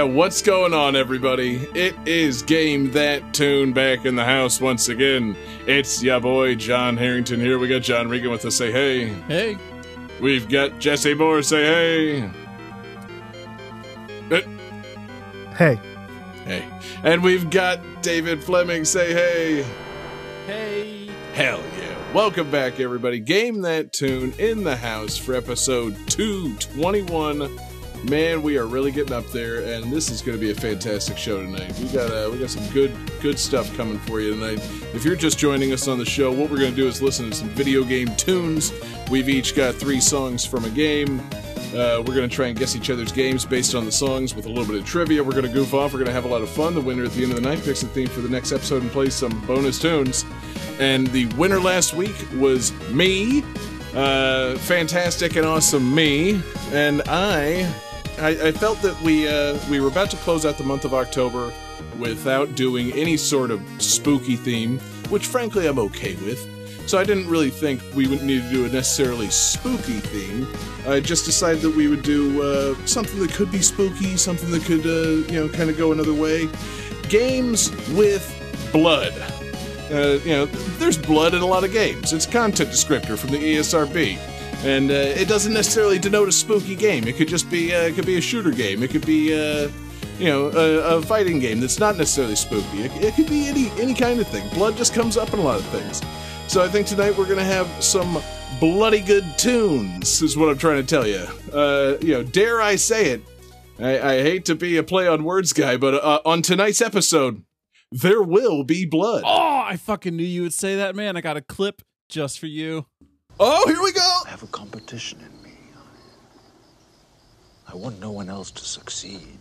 Yeah, what's going on, everybody? It is Game That Tune back in the house once again. It's ya boy John Harrington here. We got John Regan with us. Say hey. Hey, We've got Jesse Moore. Say hey. Uh, Hey, Hey. And we've got David Fleming. Say hey. hey. Hell yeah. Welcome back, everybody. Game That Tune in the house for episode 221. Man, we are really getting up there, and this is going to be a fantastic show tonight. We got uh, we got some good good stuff coming for you tonight. If you're just joining us on the show, what we're going to do is listen to some video game tunes. We've each got three songs from a game. Uh, we're going to try and guess each other's games based on the songs with a little bit of trivia. We're going to goof off. We're going to have a lot of fun. The winner at the end of the night picks a theme for the next episode and plays some bonus tunes. And the winner last week was me. Uh, fantastic and awesome me. And I, I, I felt that we uh, we were about to close out the month of October without doing any sort of spooky theme, which frankly I'm okay with. So I didn't really think we would need to do a necessarily spooky theme. I just decided that we would do uh, something that could be spooky, something that could, uh, you know, kind of go another way. Games with blood. Uh, you know, there's blood in a lot of games. It's a content descriptor from the ESRB, and uh, it doesn't necessarily denote a spooky game. It could just be, uh, it could be a shooter game. It could be, uh, you know, a, a fighting game that's not necessarily spooky. It, it could be any any kind of thing. Blood just comes up in a lot of things. So I think tonight we're gonna have some bloody good tunes. Is what I'm trying to tell you. Uh, you know, dare I say it? I, I hate to be a play on words guy, but uh, on tonight's episode, there will be blood. Oh, I fucking knew you would say that, man. I got a clip just for you. Oh, here we go. I have a competition in me. I want no one else to succeed.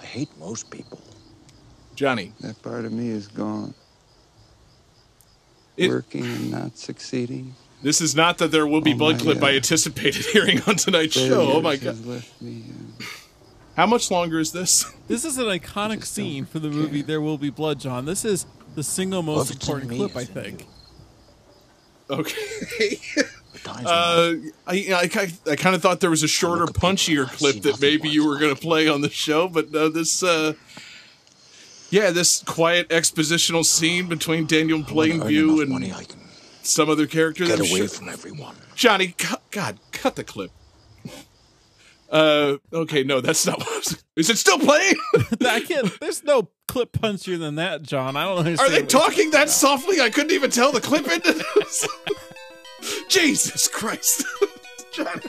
I hate most people. Johnny. That part of me is gone. It- Working and not succeeding. This is not that there will be Oh blood my clip I anticipated hearing on tonight's show. Oh my Failures god. left me, uh, How much longer is this? This is an iconic scene for the movie. There Will Be Blood, John. This is the single most if important clip, I think. you. Okay. Uh, I, I, I kind of thought there was a shorter, look at people punchier clip that maybe you were going to play on the show, but no, this, uh, yeah, this quiet expositional scene between Daniel I Plainview and money I can some other character. get that I'm away sure- from everyone. Johnny, cut, God, cut the clip. Uh, okay, no, that's not what I was, is it still playing? I can't. There's no clip punchier than that, John. I don't understand. Are they talking that softly? I couldn't even tell the clip ended. Jesus Christ, John.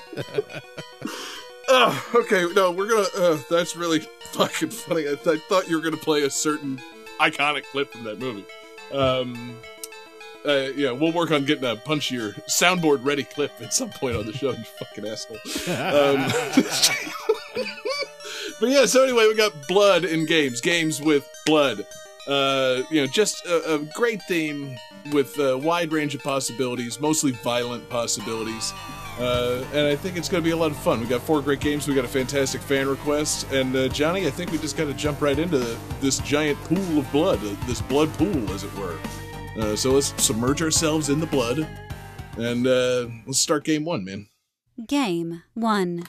oh, okay. No, we're gonna. Uh, that's really fucking funny. I, th- I thought you were gonna play a certain iconic clip from that movie. Um, uh, yeah, we'll work on getting a punchier soundboard ready clip at some point on the show. You fucking asshole. Um, but yeah, so anyway, we got blood in games, games with blood. Uh, you know, just a, a great theme with a wide range of possibilities, mostly violent possibilities. Uh, and I think it's going to be a lot of fun. We got four great games. We got a fantastic fan request, and uh, Johnny, I think we just got to jump right into the, this giant pool of blood, this blood pool, as it were. Uh, so let's submerge ourselves in the blood, and uh, let's start game one, man. Game 1.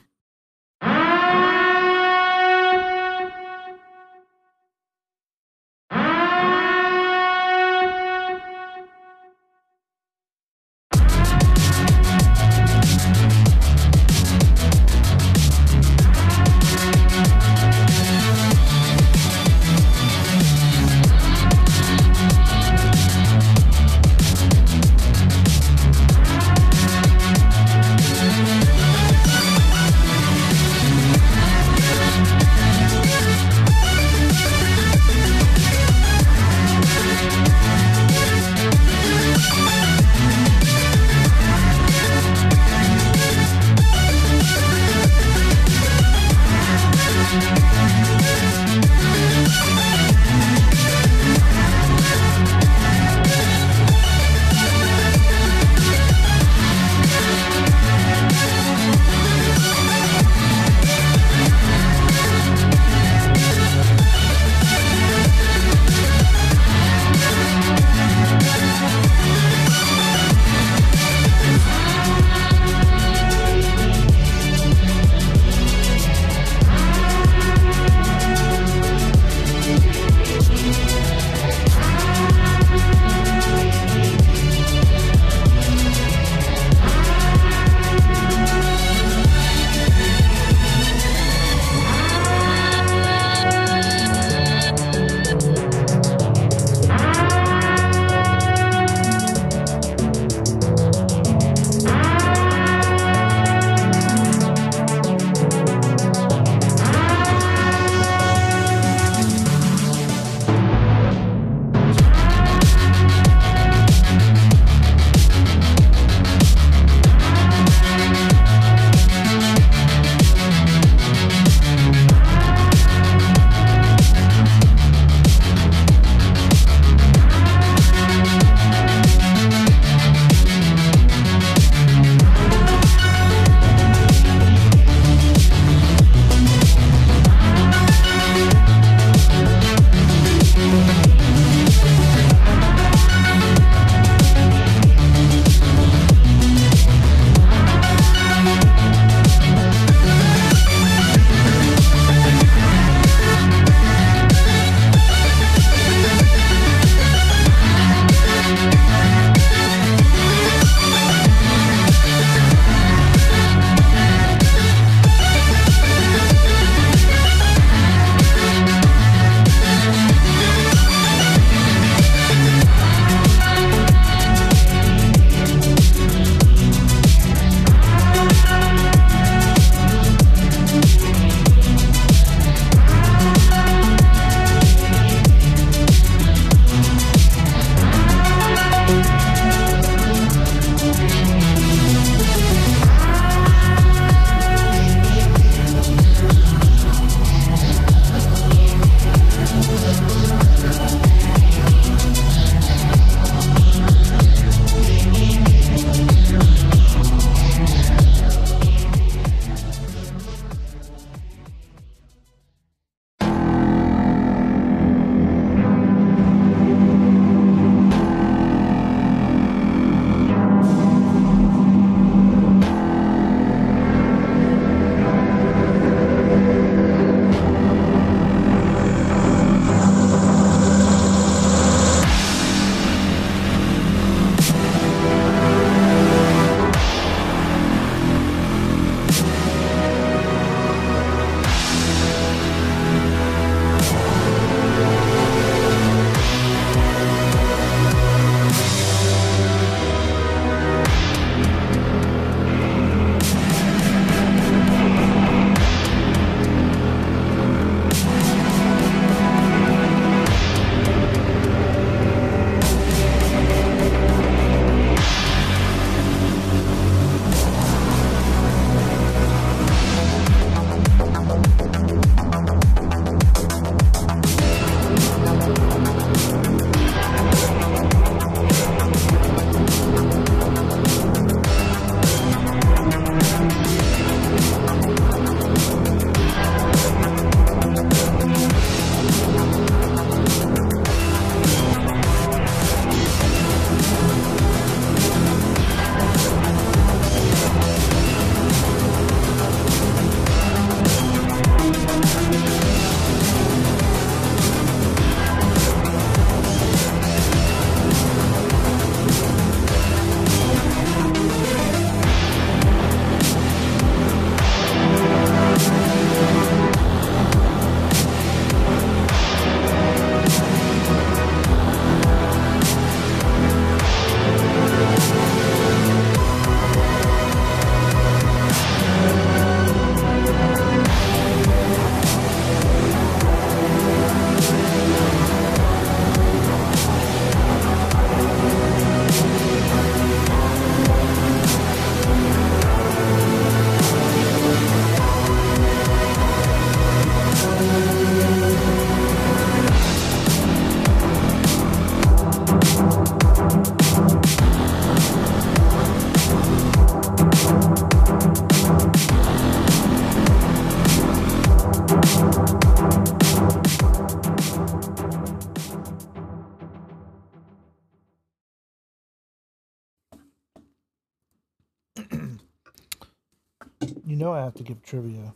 To give trivia.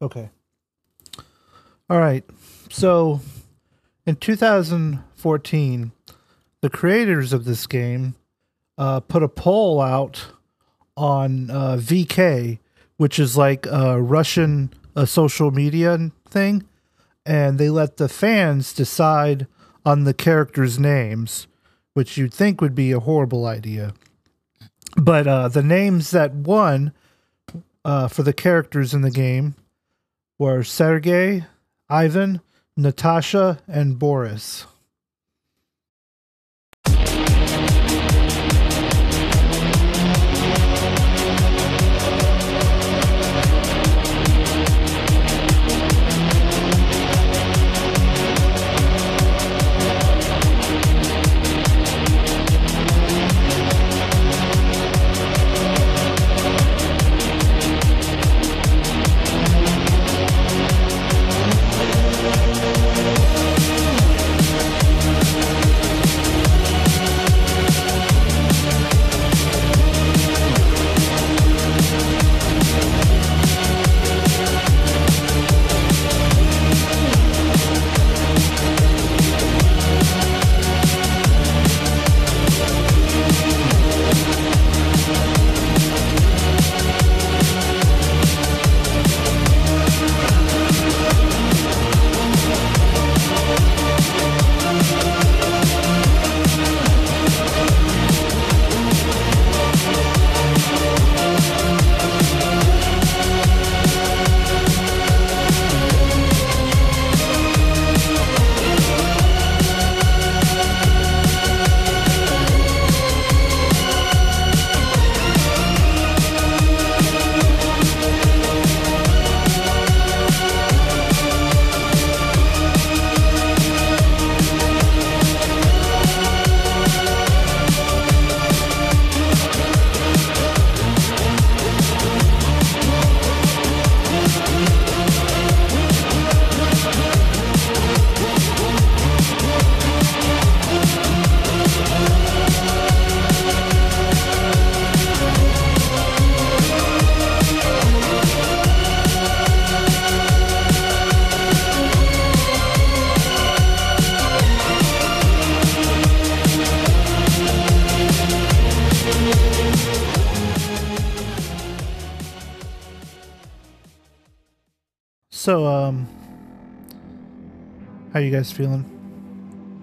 Okay. All right. So in 2014, the creators of this game uh, put a poll out on uh, VK, which is like a Russian uh, social media thing, and they let the fans decide on the characters' names, which you'd think would be a horrible idea. But uh, the names that won uh, for the characters in the game were Sergey, Ivan, Natasha, and Boris. You guys feeling?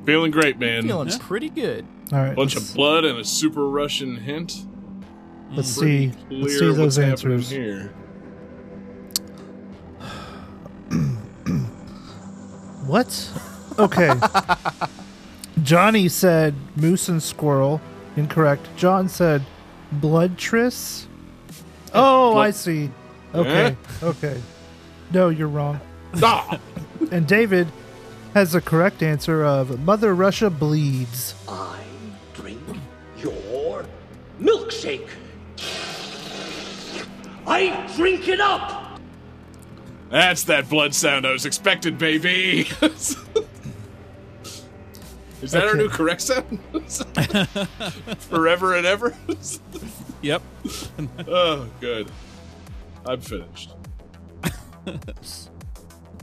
Feeling great, man. Feeling pretty good. All right, Bunch of blood and a super Russian hint. let's see. Clear Let's see those answers. here. What? Okay. Johnny said moose and squirrel. Incorrect. John said blood tris. Oh, Blood- I see. Okay. Okay. No, you're wrong. Ah! And David has the correct answer of Mother Russia bleeds. I drink your milkshake. I drink it up. That's that blood sound I was expecting, baby. Is that our new correct sound? Forever and ever? Yep. oh, good. I'm finished.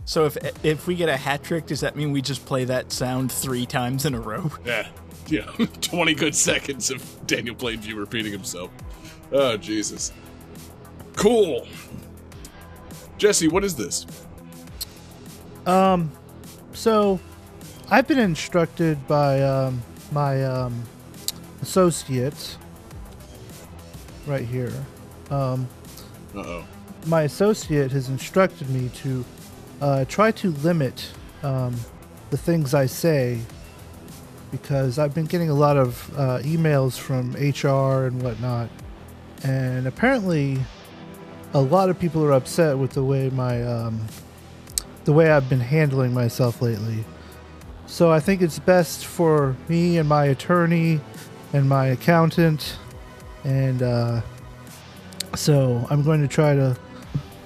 So if if we get a hat trick, does that mean we just play that sound three times in a row? Yeah. Yeah. 20 good seconds of Daniel Plainview repeating himself. Oh, Jesus. Cool. Jesse, what is this? Um, so I've been instructed by um, my um, associate right here. Um, Uh oh. my associate has instructed me to uh, try to limit um, the things I say because I've been getting a lot of uh, emails from HR and whatnot, and apparently a lot of people are upset with the way my um, the way I've been handling myself lately. So I think it's best for me and my attorney and my accountant, and uh, so I'm going to try to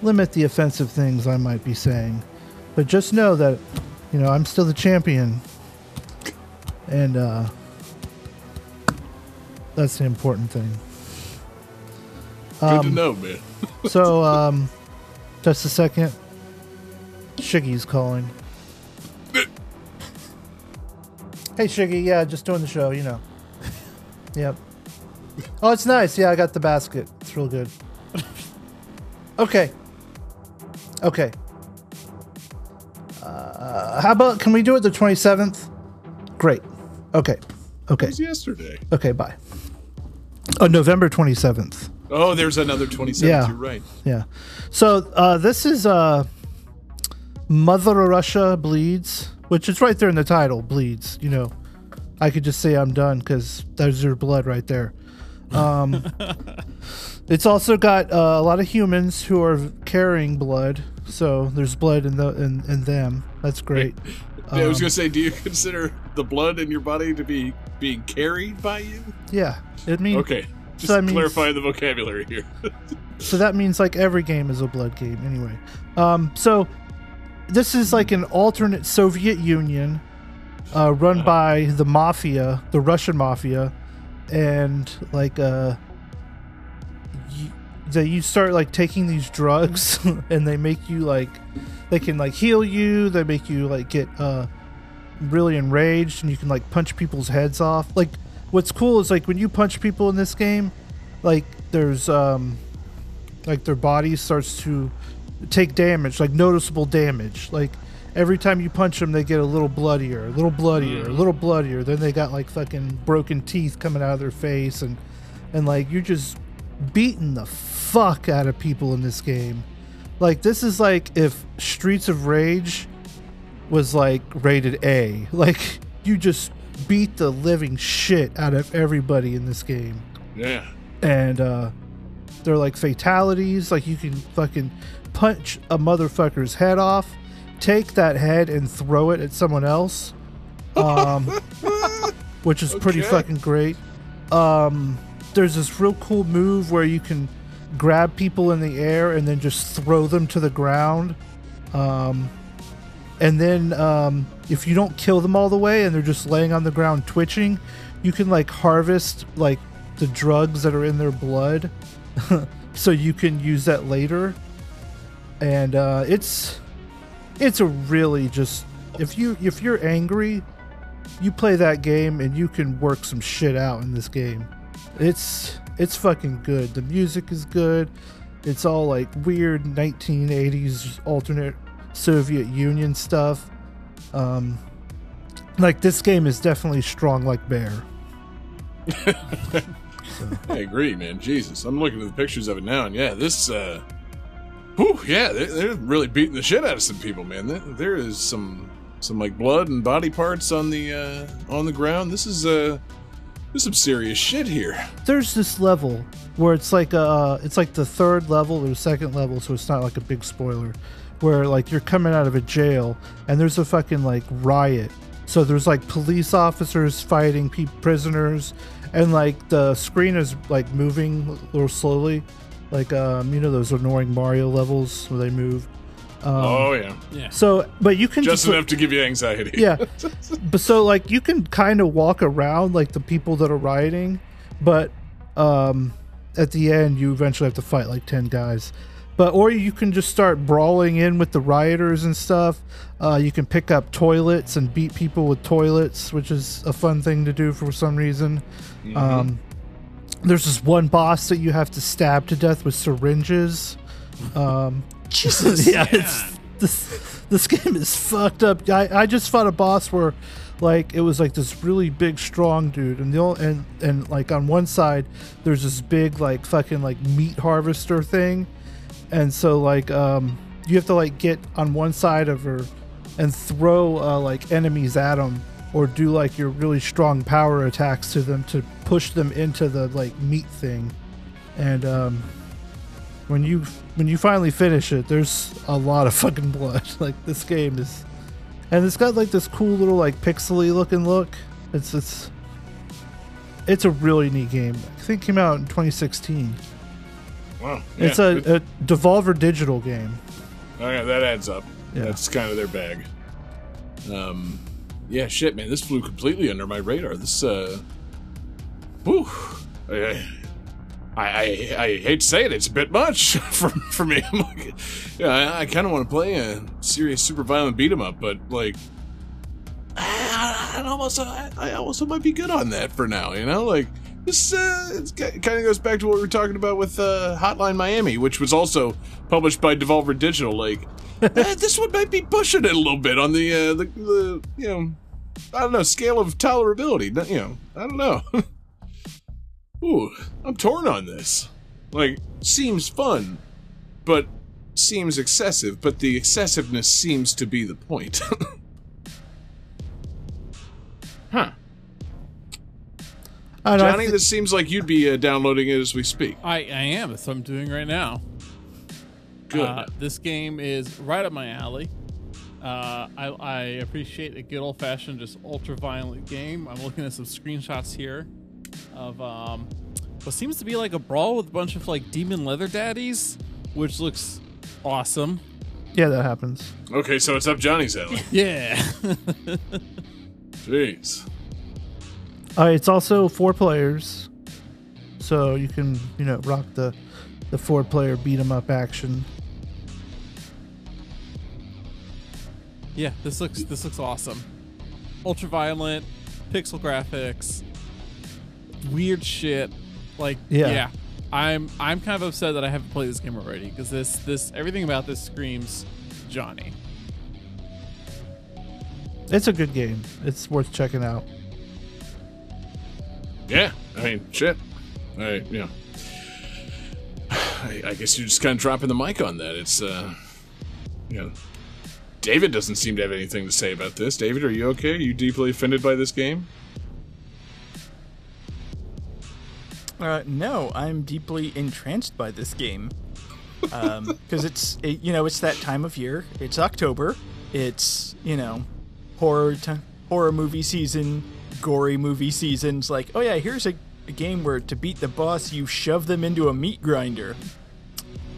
limit the offensive things I might be saying. But just know that, you know, I'm still the champion. And uh, that's the important thing. Good to know, man. So, um, just a second. Shiggy's calling. hey, Shiggy. Yeah, just doing the show, you know. Yep. Oh, it's nice. Yeah, I got the basket. It's real good. Okay. Okay. Uh, how about, can we do it the 27th? Great. Okay. Okay. It was yesterday. Okay, bye. Oh, November 27th. Oh, there's another 27th. Yeah. You're right. Yeah. So uh, this is uh, Mother Russia bleeds, which is right there in the title. Bleeds. You know, I could just say I'm done because there's your blood right there. Um, it's also got uh, a lot of humans who are carrying blood, so there's blood in the in, in them. That's great. I was Um, gonna say, do you consider the blood in your body to be being carried by you? Yeah, it means Okay, just means- clarify the vocabulary here. so that means like every game is a blood game anyway um so this is like an alternate soviet union uh, run by the mafia the russian mafia and like uh that you start like taking these drugs and they make you like they can like heal you they make you like get uh really enraged and you can like punch people's heads off like what's cool is like when you punch people in this game like there's um like their body starts to take damage, like noticeable damage. Like every time you punch them, they get a little bloodier, a little bloodier, a little bloodier. Then they got like fucking broken teeth coming out of their face, and and like you're just beating the fuck out of people in this game. Like this is like if Streets of Rage was like rated A. Like you just beat the living shit out of everybody in this game yeah. and uh they're like fatalities like you can fucking punch a motherfucker's head off take that head and throw it at someone else um which is pretty fucking great um there's this real cool move where you can grab people in the air and then just throw them to the ground. Um and then um, if you don't kill them all the way and they're just laying on the ground twitching you can like harvest like the drugs that are in their blood. So you can use that later. And uh, it's it's a really just if you if you're angry you play that game and you can work some shit out in this game. It's it's fucking good the music is good it's all like weird 1980s alternate soviet union stuff um like this game is definitely strong like bear I agree, man. Jesus, I'm looking at the pictures of it now, and yeah, this, uh, whew, yeah, they're, they're really beating the shit out of some people, man. There, there is some, some like blood and body parts on the, uh, on the ground. This is, uh, there's some serious shit here. there's this level where it's like uh it's like the third level or second level so it's not like a big spoiler where like you're coming out of a jail and there's a fucking like riot. So there's like police officers fighting pe- prisoners and like the screen is like moving a little slowly. Like um you know those annoying mario levels where they move um, oh yeah, Yeah. so but you can just just enough to give you anxiety. yeah. But so like you can kind of walk around like the people that are rioting but um at the end you eventually have to fight like 10 guys. But or you can just start brawling in with the rioters and stuff. Uh, you can pick up toilets and beat people with toilets which is a fun thing to do for some reason. Um, there's this one boss that you have to stab to death with syringes. Um, Jesus. yeah, this this game is fucked up. I, I just fought a boss where like it was like this really big strong dude and the ol- and and like on one side there's this big like fucking like meat harvester thing and so like um you have to like get on one side of her and throw uh, like enemies at them or do like your really strong power attacks to them to push them into the like meat thing and um when you when you finally finish it, there's a lot of fucking blood. Like this game is, and it's got like this cool little like pixely looking look. It's it's it's a really neat game. I think it came out in 2016. Wow. It's a, a Devolver Digital game. Oh yeah, that adds up. Yeah. That's kind of their bag. Um, yeah, shit, man, this flew completely under my radar. This, uh, whew, I, I, I I hate to say it, it's a bit much for for me. I'm like, yeah, I, I kind of want to play a serious, super violent beat 'em up, but like, I, I almost I, I also might be good on that for now. You know, like this uh, it kind of goes back to what we were talking about with uh, Hotline Miami, which was also published by Devolver Digital. Like, eh, this one might be pushing it a little bit on the uh, the, the you know I don't know scale of tolerability. You know, I don't know. Ooh, I'm torn on this. Like, seems fun, but seems excessive, but the excessiveness seems to be the point. huh. I don't know, I Johnny, thi- this seems like you'd be uh, downloading it as we speak. I, I am. That's what I'm doing right now. Good. Uh, this game is right up my alley. Uh, I, I appreciate a good old fashioned, just ultra violent game. I'm looking at some screenshots here of um, what seems to be like a brawl with a bunch of like demon leather daddies, which looks awesome. yeah, that happens. okay, so it's up Johnny's alley. Yeah. Jeez. Uh, it's also four players, so you can you know rock the the four player beat 'em up action. yeah, this looks this looks awesome. Ultra violent, pixel graphics, weird shit. Like Yeah. yeah. I'm I'm kind of upset that I haven't played this game already because this this everything about this screams Johnny. It's a good game. It's worth checking out. Yeah, I mean, shit. I, yeah. I, I guess you're just kind of dropping the mic on that. It's, uh, you know, David doesn't seem to have anything to say about this. David, are you okay? Are you deeply offended by this game? Uh, no, I'm deeply entranced by this game. Because it's, it, you know, it's that time of year. It's October. It's, you know, horror ti horror movie season, gory movie seasons. Like, oh yeah, here's a, a game where to beat the boss, you shove them into a meat grinder.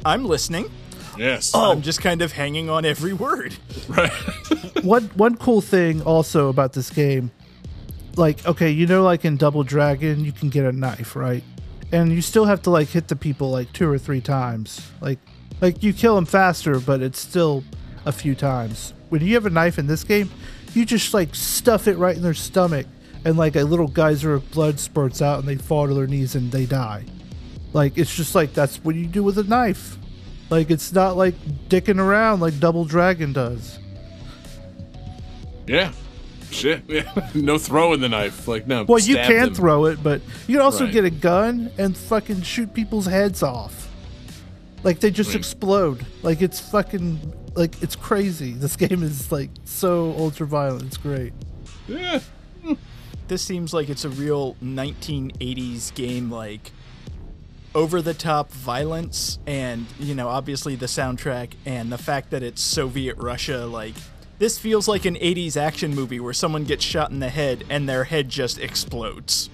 I'm listening. Yes. I'm just kind of hanging on every word. Right. one one cool thing also about this game, like okay, you know, like in Double Dragon, you can get a knife, right? And you still have to like hit the people like two or three times. Like, like you kill them faster, but it's still a few times. When you have a knife in this game, you just like stuff it right in their stomach, and like a little geyser of blood spurts out, and they fall to their knees and they die. Like it's just like that's what you do with a knife. Like it's not like dicking around like Double Dragon does. yeah. Shit. Yeah. no throwing the knife. Like, no. Well, you can them. throw it, but you can also Right. get a gun and fucking shoot people's heads off. Like they just Right. explode. Like it's fucking like it's crazy. This game is like so ultra violent. It's great. Yeah. this seems like it's a real 1980s game like over the top violence and you know obviously the soundtrack and the fact that it's soviet russia like this feels like an 80s action movie where someone gets shot in the head and their head just explodes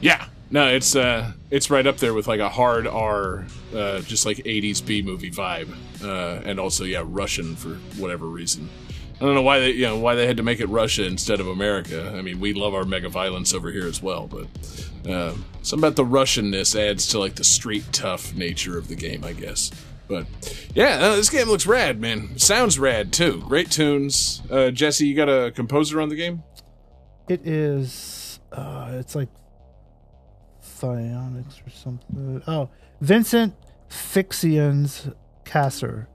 Yeah. No, it's uh it's right up there with like a hard R uh just like 80s B movie vibe. Uh and also yeah, Russian for whatever reason. I don't know why they you know why they had to make it Russia instead of America. I mean, we love our mega violence over here as well, but uh, something about the Russianness adds to like the street tough nature of the game, I guess. But yeah, uh, this game looks rad, man. Sounds rad too. Great tunes. Uh, Jesse, you got a composer on the game? It is. Uh, it's like Phionics or something. Oh, Vincent Fixians Casser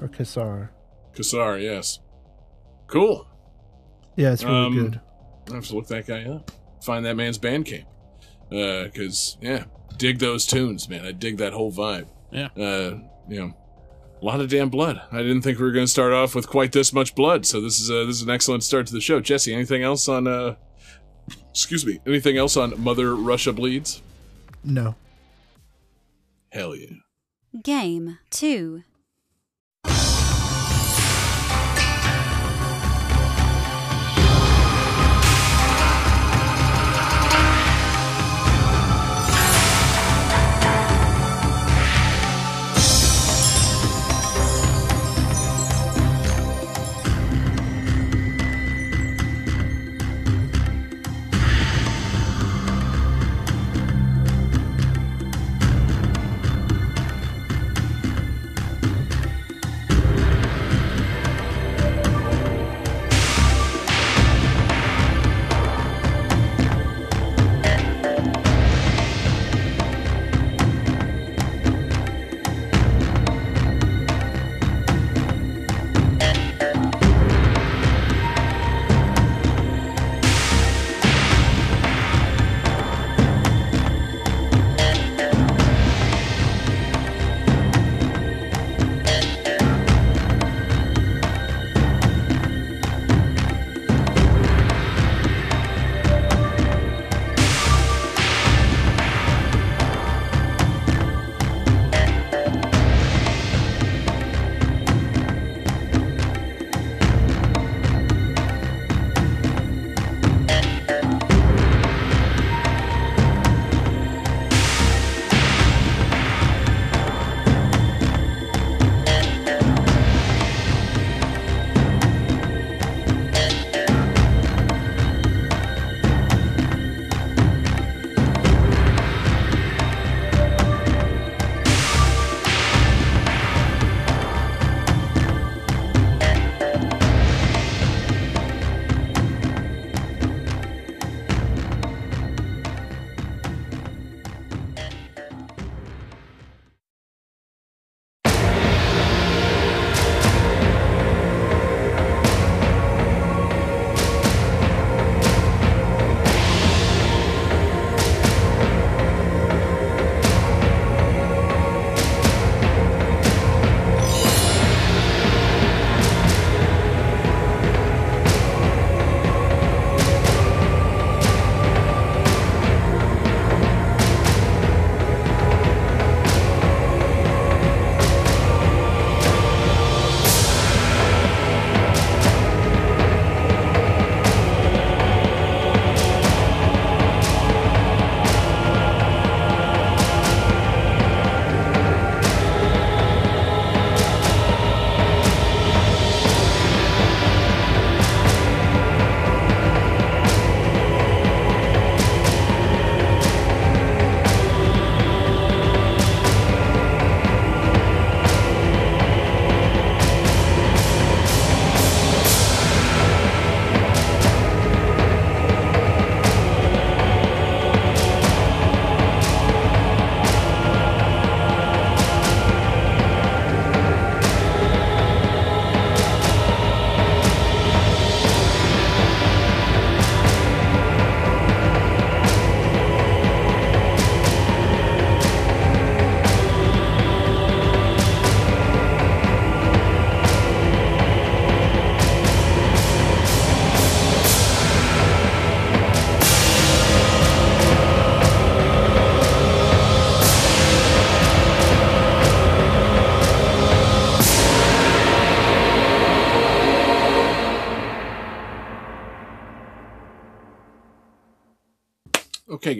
or Cassar. Kassar, yes. Cool. Yeah, it's really Um, good. I have to look that guy up. Find that man's Bandcamp. Uh, cause yeah, dig those tunes, man. I dig that whole vibe. Yeah. Uh, you know, a lot of damn blood. I didn't think we were going to start off with quite this much blood. So this is uh, this is an excellent start to the show. Jesse, anything else on? Uh, excuse me. Anything else on Mother Russia bleeds? No. Hell yeah. Game 2.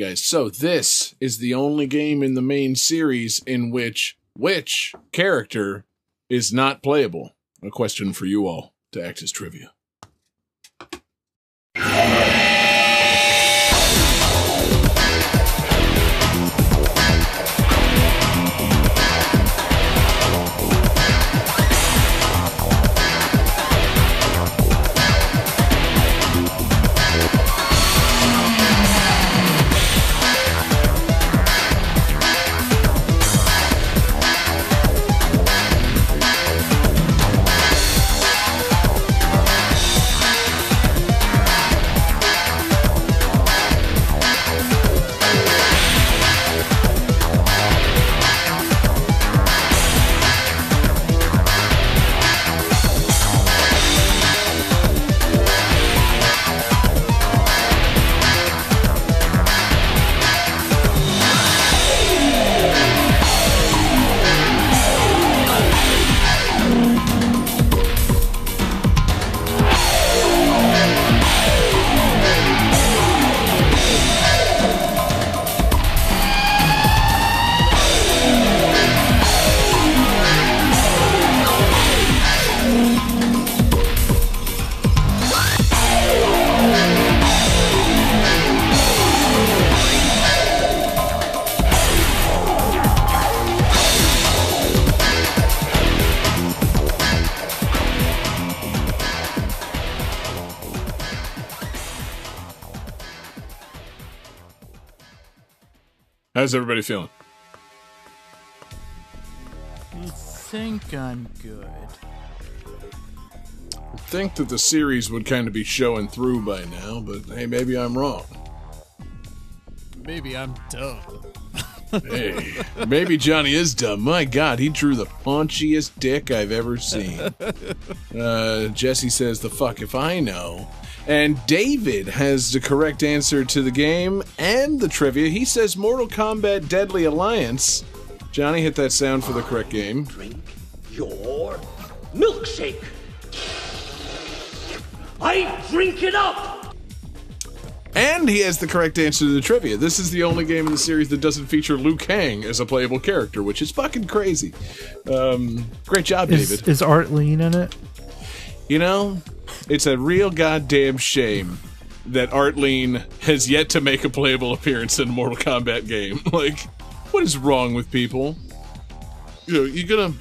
Guys. So this is the only game in the main series in which which character is not playable. A question for you all to act as trivia. How's everybody feeling? I think I'm good. I think that the series would kind of be showing through by now, but hey, maybe I'm wrong. Maybe I'm dumb. Hey, maybe Johnny is dumb. My God, he drew the punchiest dick I've ever seen. Uh, Jesse says, "The fuck if I know." And David has the correct answer to the game and the trivia. He says Mortal Kombat Deadly Alliance. Johnny, hit that sound for the correct game. Drink your milkshake. I drink it up. And he has the correct answer to the trivia. This is the only game in the series that doesn't feature Liu Kang as a playable character, which is fucking crazy. Um, great job, Is, David. is Art Lean in it? You know, it's a real goddamn shame that Art Lean has yet to make a playable appearance in a Mortal Kombat game. Like, what is wrong with people? You know, you're gonna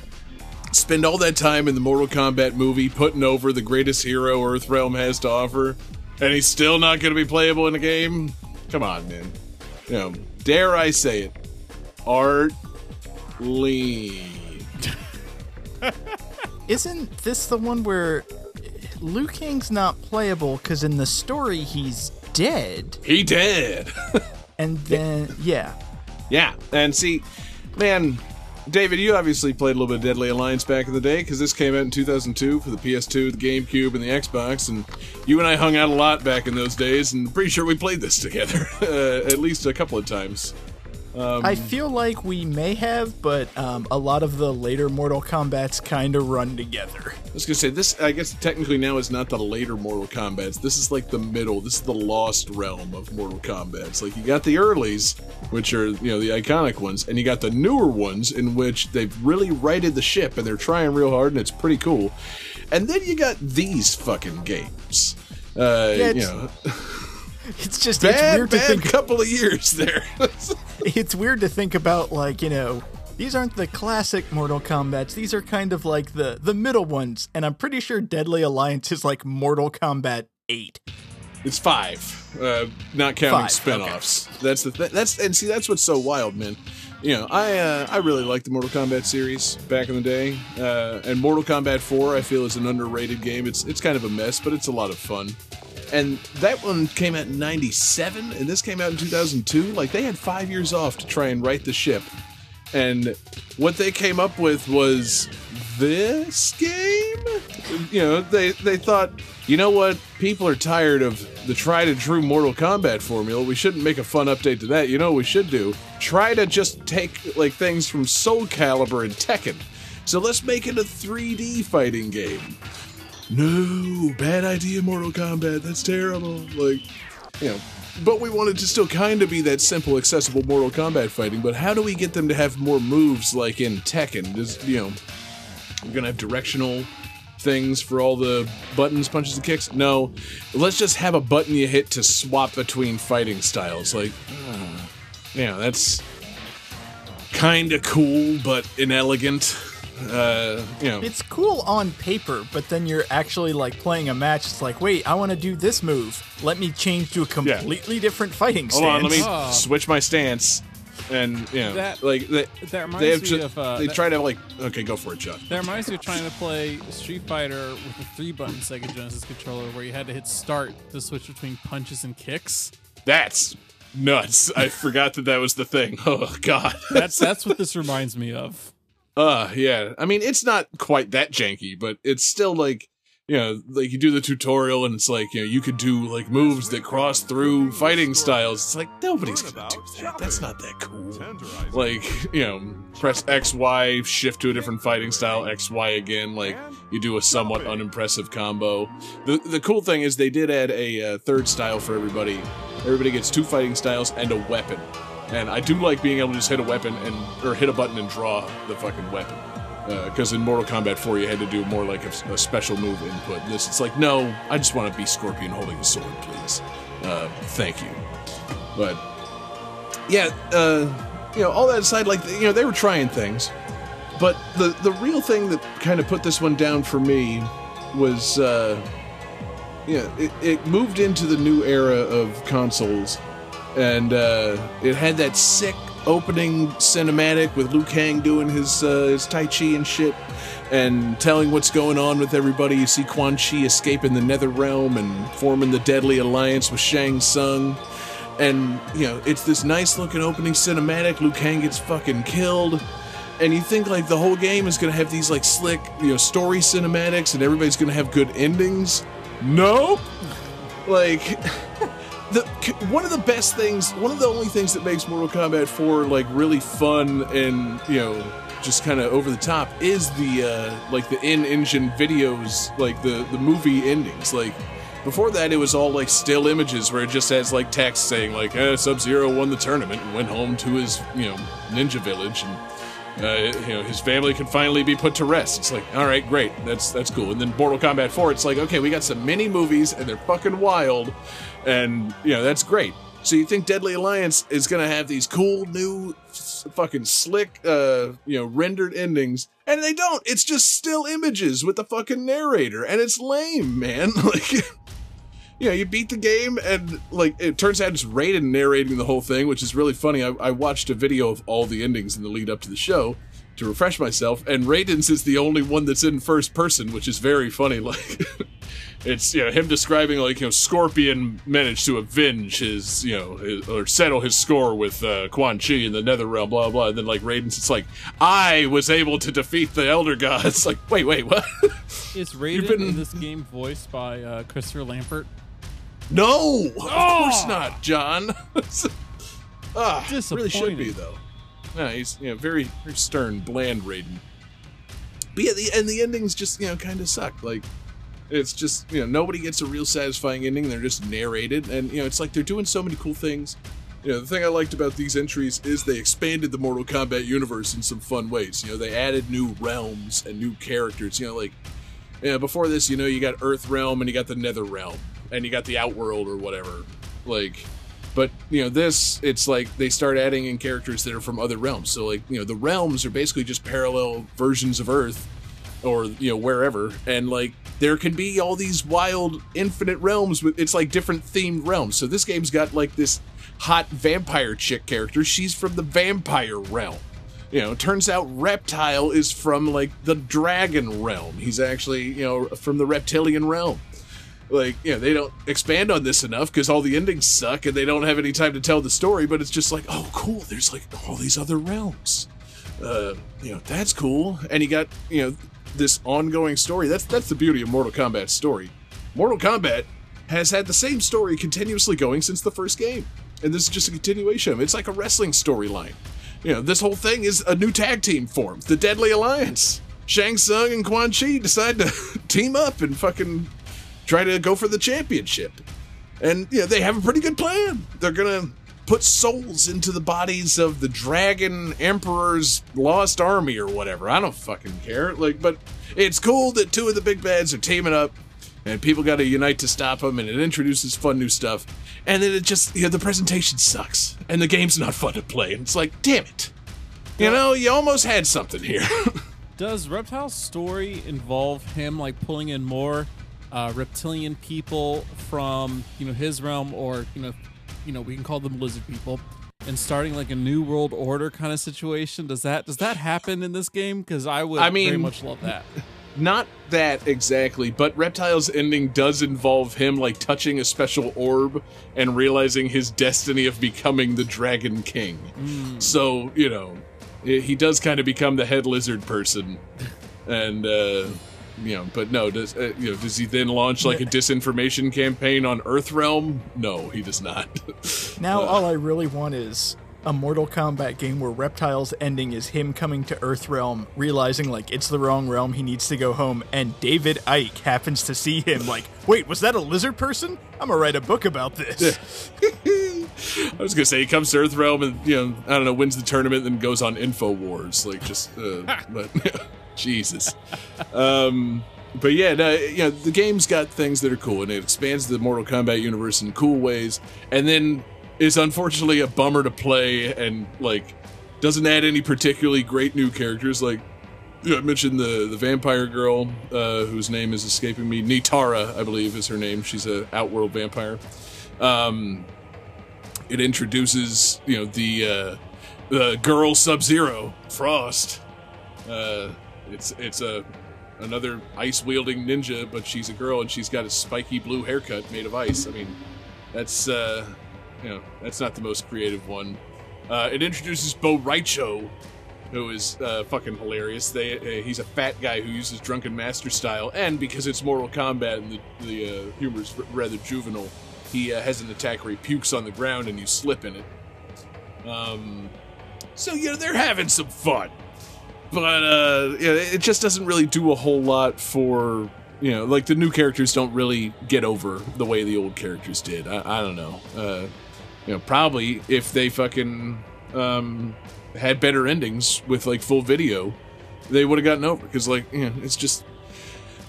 spend all that time in the Mortal Kombat movie putting over the greatest hero Earthrealm has to offer, and he's still not gonna be playable in a game? Come on, man. You know, dare I say it? Art Lean. Isn't this the one where Liu Kang's not playable because in the story he's dead? He dead. And then, yeah. Yeah, and see, man, David, you obviously played a little bit of Deadly Alliance back in the day because this came out in 2002 for the PS2, the GameCube, and the Xbox, and you and I hung out a lot back in those days, and pretty sure we played this together uh, at least a couple of times. I feel like we may have, but um, a lot of the later Mortal Kombats kind of run together. I was gonna say this. I guess technically now is not the later Mortal Kombat's. This is like the middle. This is the lost realm of Mortal Kombat's. Like you got the earlys, which are you know the iconic ones, and you got the newer ones in which they've really righted the ship and they're trying real hard and it's pretty cool. And then you got these fucking games. Uh, Yeah, you know, It's just bad, it's weird to bad think. couple of years there. It's weird to think about like you know these aren't the classic Mortal Kombats. These are kind of like the the middle ones, and I'm pretty sure Deadly Alliance is like Mortal Kombat Eight. It's five, uh, not counting Five, spin-offs. That's the th- that's and see that's what's so wild, man. You know, I uh, I really like the Mortal Kombat series back in the day, uh, and Mortal Kombat Four I feel is an underrated game. It's it's kind of a mess, but it's a lot of fun. And that one came out in '97, and this came out in 2002. Like they had five years off to try and right the ship, and what they came up with was this game. You know, they they thought, you know what, people are tired of the tried and true Mortal Kombat formula. We shouldn't make a fun update to that. You know what we should do? Try to just take like things from Soul Calibur and Tekken. So let's make it a 3D fighting game. No, bad idea, Mortal Kombat. That's terrible. Like, you know, but we wanted to still kind of be that simple, accessible Mortal Kombat fighting. But how do we get them to have more moves like in Tekken? Just you know we're gonna have directional things for all the buttons, punches, and kicks? No, let's just have a button you hit to swap between fighting styles. Like, uh, yeah, that's kind of cool, but inelegant. Uh, you know, It's cool on paper, but then you're actually like playing a match. It's like, wait, I want to do this move. Let me change to a completely different fighting hold stance. on, let me Oh. switch my stance. And you know, That- like they, that reminds they have me to, of, uh, they that- try to like okay, go for it, Chuck. That reminds me of trying to play Street Fighter with a three button Sega Genesis controller where you had to hit start to switch between punches and kicks. That's nuts. I forgot that that was the thing. Oh god. That's that's what this reminds me of. Uh, yeah. I mean, it's not quite that janky, but it's still like, you know, like you do the tutorial and it's like, you know, you could do like moves that cross through fighting styles. It's like, nobody's gonna do that. That's not that cool. Like, you know, press X, Y, shift to a different fighting style, X, Y again. Like, you do a somewhat unimpressive combo. The, the cool thing is they did add a uh, third style for everybody. Everybody gets two fighting styles and a weapon. And I do like being able to just hit a weapon and or hit a button and draw the fucking weapon. Because in Mortal Kombat 4, you had to do more like a, a special move input. In this, it's like, no, I just want to be Scorpion holding a sword, please. Uh, thank you. But yeah, uh, you know, all that aside, like you know, they were trying things, but the the real thing that kind of put this one down for me was, uh, yeah, it, it moved into the new era of consoles, and uh, it had that sick opening cinematic with Liu Kang doing his uh, his tai chi and shit. And telling what's going on with everybody, you see Quan Chi escaping the Nether Realm and forming the deadly alliance with Shang Tsung. And you know it's this nice looking opening cinematic. Liu kang gets fucking killed. And you think like the whole game is gonna have these like slick you know story cinematics and everybody's gonna have good endings? Nope. Like the one of the best things one of the only things that makes mortal kombat 4 like really fun and you know just kind of over the top is the uh like the in-engine videos like the the movie endings like before that, it was all like still images where it just has like text saying like eh, Sub Zero won the tournament and went home to his you know ninja village and uh, you know his family can finally be put to rest. It's like all right, great, that's that's cool. And then Mortal Kombat 4, it's like okay, we got some mini movies and they're fucking wild, and you know that's great. So you think Deadly Alliance is gonna have these cool new fucking slick uh you know rendered endings and they don't. It's just still images with the fucking narrator and it's lame, man. Like you know, you beat the game, and like it turns out it's Raiden narrating the whole thing, which is really funny. I, I watched a video of all the endings in the lead up to the show to refresh myself, and Raiden's is the only one that's in first person, which is very funny. Like, it's you know him describing like you know Scorpion managed to avenge his you know his, or settle his score with uh, Quan Chi in the Nether Realm, blah blah. And then like Raiden's, it's like I was able to defeat the Elder Gods. Like, wait, wait, what? Is Raiden been- in this game voiced by uh, Christopher Lambert? No, of course not, John. ah, really should be though. No, he's you know very, very stern, bland Raiden. But yeah, the and the endings just you know kind of suck. Like it's just you know nobody gets a real satisfying ending. They're just narrated, and you know it's like they're doing so many cool things. You know the thing I liked about these entries is they expanded the Mortal Kombat universe in some fun ways. You know they added new realms and new characters. You know like yeah, before this, you know, you got Earth Realm and you got the Nether Realm and you got the Outworld or whatever. Like, but you know, this it's like they start adding in characters that are from other realms. So like, you know, the realms are basically just parallel versions of Earth or you know wherever, and like there can be all these wild infinite realms. With it's like different themed realms. So this game's got like this hot vampire chick character. She's from the vampire realm you know, turns out Reptile is from like the dragon realm. He's actually, you know, from the reptilian realm. Like, you know, they don't expand on this enough because all the endings suck and they don't have any time to tell the story, but it's just like, oh, cool, there's like all these other realms. Uh, you know, that's cool. And you got, you know, this ongoing story. That's that's the beauty of Mortal Kombat's story. Mortal Kombat has had the same story continuously going since the first game. And this is just a continuation of it. It's like a wrestling storyline. You know, this whole thing is a new tag team formed, the Deadly Alliance. Shang Tsung and Quan Chi decide to team up and fucking try to go for the championship. and you know, they have a pretty good plan. They're gonna put souls into the bodies of the dragon emperor's lost army or whatever. I don't fucking care. Like, but it's cool that two of the big bads are teaming up, and people got to unite to stop them, and it introduces fun new stuff. And then it just, you know, the presentation sucks, and the game's not fun to play. And it's like, damn it. You know, you almost had something here. Does Reptile's story involve him like pulling in more uh, reptilian people from you know his realm, or you know, you know we can call them lizard people, and starting like a new world order kind of situation? Does that does that happen in this game? Because I would I very much love that. Not that exactly, but Reptile's ending does involve him like touching a special orb and realizing his destiny of becoming the Dragon King. So, you know, he does kind of become the head lizard person. And uh you know, but no, does uh, you know, does he then launch like a disinformation campaign on Earthrealm? No, he does not. Now all I really want is a Mortal Kombat game where Reptile's ending is him coming to Earthrealm, realizing like it's the wrong realm, he needs to go home, and David Icke happens to see him like, wait, was that a lizard person? I'm gonna write a book about this. I was gonna say he comes to Earthrealm and you know I don't know wins the tournament and then goes on Infowars like just uh, but Jesus, um, but yeah no, you know the game's got things that are cool and it expands the Mortal Kombat universe in cool ways and then is unfortunately a bummer to play and like doesn't add any particularly great new characters like yeah, I mentioned the the vampire girl uh, whose name is escaping me. Nitara, I believe, is her name. She's a outworld vampire. Um, it introduces you know the uh, the girl Sub Zero Frost. Uh, it's it's a another ice wielding ninja, but she's a girl and she's got a spiky blue haircut made of ice. I mean, that's uh, you know that's not the most creative one. Uh, it introduces Bo' Rai Cho, who is uh, fucking hilarious. They uh, he's a fat guy who uses drunken master style, and because it's Mortal Kombat and the the uh, humor's r- rather juvenile, he uh, has an attack where he pukes on the ground and you slip in it. Um, so yeah, they're having some fun, but uh, yeah, it just doesn't really do a whole lot for you know like the new characters don't really get over the way the old characters did. I, I don't know. Uh, you know, probably if they fucking um, had better endings with like full video, they would have gotten over. Because like, you know, it's just,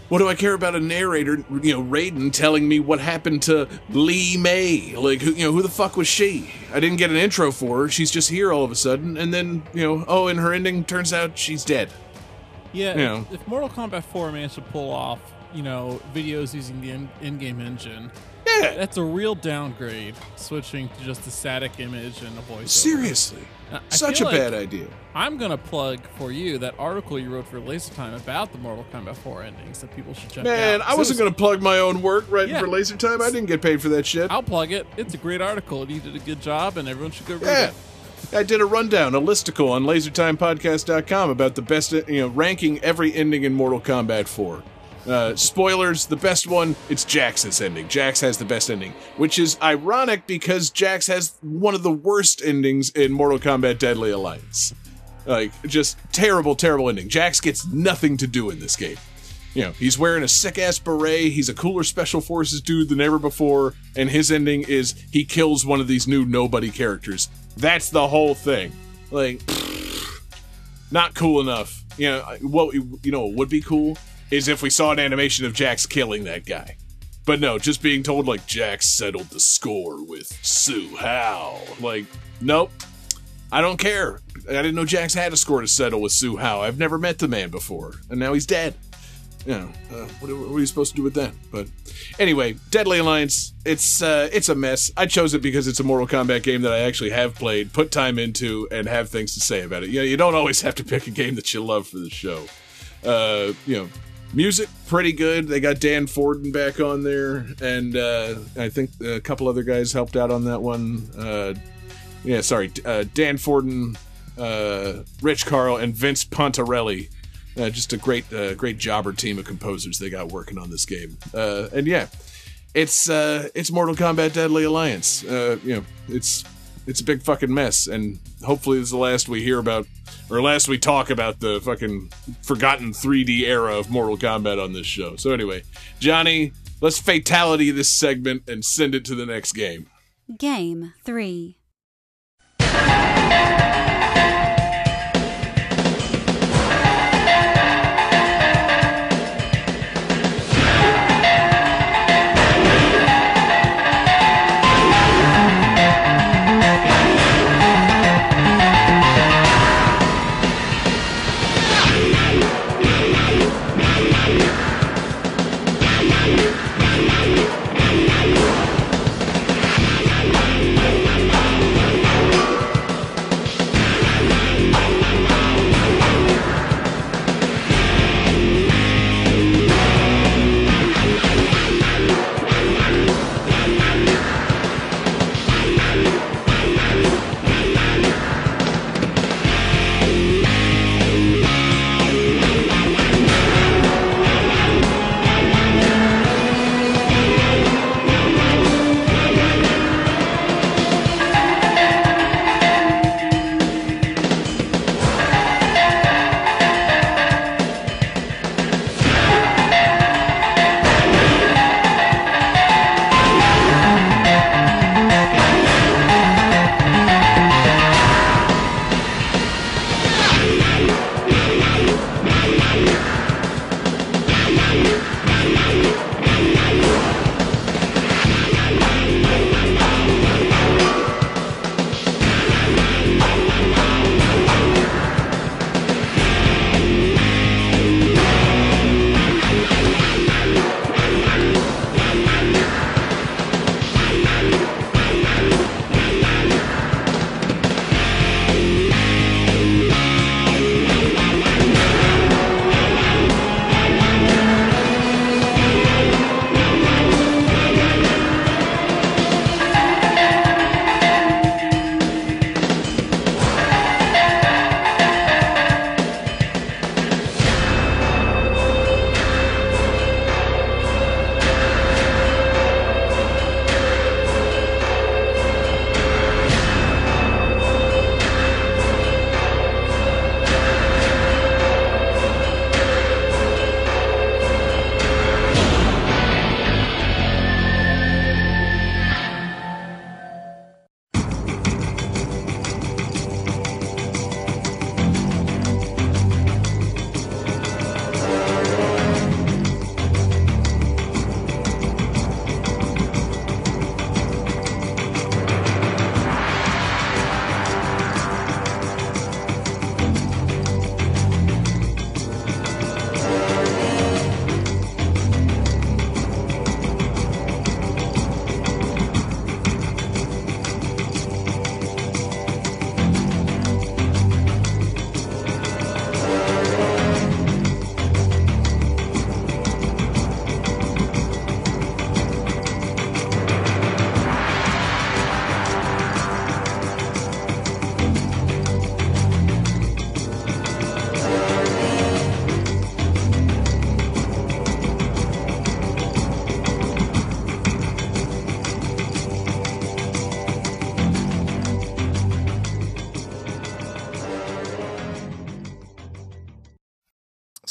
what do I care about a narrator? You know, Raiden telling me what happened to Li Mei? Like, who, you know, who the fuck was she? I didn't get an intro for her. She's just here all of a sudden, and then you know, oh, and her ending turns out she's dead. Yeah, You know. if, if Mortal Kombat 4 managed to pull off, you know, videos using the in- in-game engine, Yeah, that's a real downgrade. Switching to just a static image and a voice. seriously, I such a like- bad idea. I'm gonna plug for you that article you wrote for Laser Time about the Mortal Kombat 4 endings that people should check Man, out. Man, I wasn't gonna plug my own work right Yeah. for Laser Time. I didn't get paid for that shit. I'll plug it. It's a great article. and You did a good job, and everyone should go read Yeah. it. I did a rundown, a listicle on lasertimepodcast.com about the best, you know, ranking every ending in Mortal Kombat 4. Uh, spoilers, the best one, it's Jax's ending. Jax has the best ending, which is ironic because Jax has one of the worst endings in Mortal Kombat Deadly Alliance. Like, just terrible, terrible ending. Jax gets nothing to do in this game. You know, he's wearing a sick ass beret, he's a cooler special forces dude than ever before, and his ending is he kills one of these new nobody characters. That's the whole thing. Like, not cool enough. You know, what you know would be cool is if we saw an animation of Jax killing that guy. But no, just being told like Jax settled the score with Hsu Hao. Like, nope. I don't care. I didn't know Jax had a score to settle with Hsu Hao. I've never met the man before, and now he's dead. You know, uh, what, what are you supposed to do with that? But anyway, Deadly Alliance. It's uh, it's a mess. I chose it because it's a Mortal Kombat game that I actually have played, put time into, and have things to say about it. You know, you don't always have to pick a game that you love for the show. Uh, you know, music pretty good. They got Dan Forden back on there, and uh, I think a couple other guys helped out on that one. Uh, yeah, sorry, uh, Dan Forden, uh, Rich Carle, and Vince Pontarelli. Uh, just a great, uh, great jobber team of composers they got working on this game. And yeah, it's it's Mortal Kombat Deadly Alliance. You know, it's it's a big fucking mess, and hopefully is the last we hear about, or last we talk about the fucking forgotten 3D era of Mortal Kombat on this show. So anyway, Johnny, let's fatality this segment and send it to the next game. Game 3.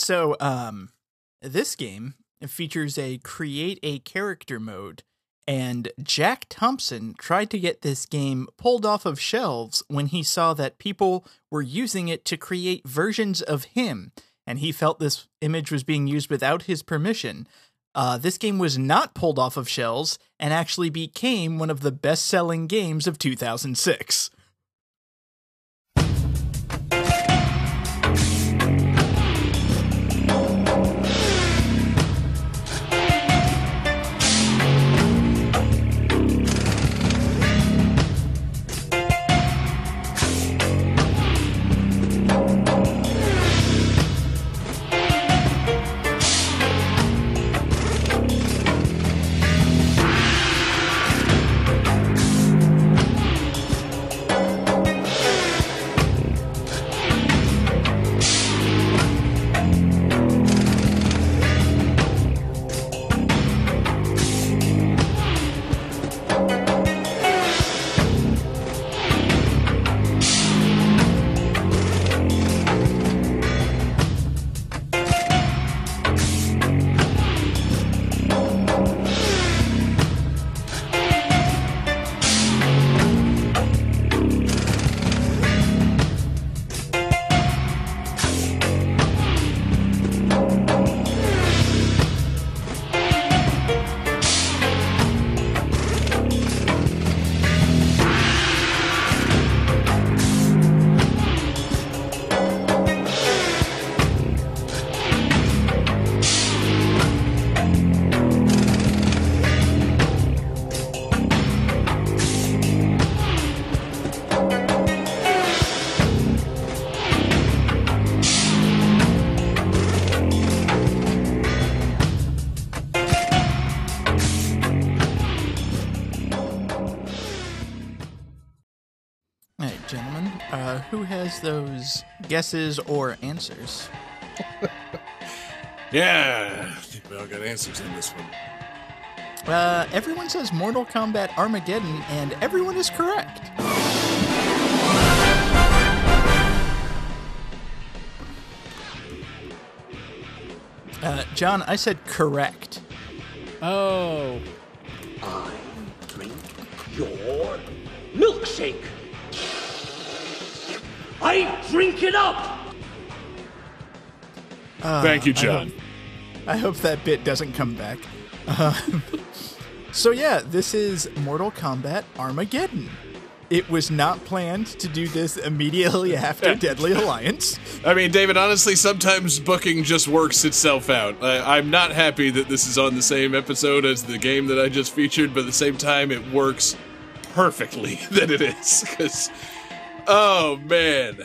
So, um, this game features a create a character mode, and Jack Thompson tried to get this game pulled off of shelves when he saw that people were using it to create versions of him, and he felt this image was being used without his permission. Uh, this game was not pulled off of shelves and actually became one of the best selling games of 2006. Guesses or answers. Yeah, I think we all got answers in this one. Uh, everyone says Mortal Kombat Armageddon, and everyone is correct. Uh, John, I said correct. Oh, I drink your milkshake. I drink it up. Thank you, John. I hope that bit doesn't come back. Um, so yeah, this is Mortal Kombat Armageddon. It was not planned to do this immediately after Deadly Alliance. I mean, David, honestly, sometimes booking just works itself out. I, I'm not happy that this is on the same episode as the game that I just featured, but at the same time, it works perfectly that it is. Because, oh man,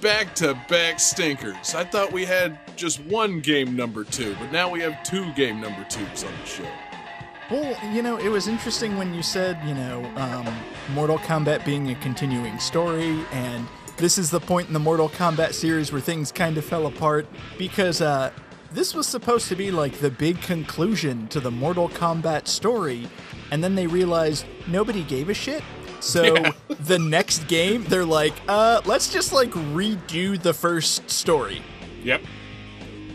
back to back stinkers. I thought we had just one game number two, but now we have two game number twos on the show. Well, you know, it was interesting when you said, you know, um, Mortal Kombat being a continuing story, and this is the point in the Mortal Kombat series where things kind of fell apart because uh, this was supposed to be like the big conclusion to the Mortal Kombat story, and then they realized nobody gave a shit. So the next game, they're like, uh, let's just like redo the first story. Yep.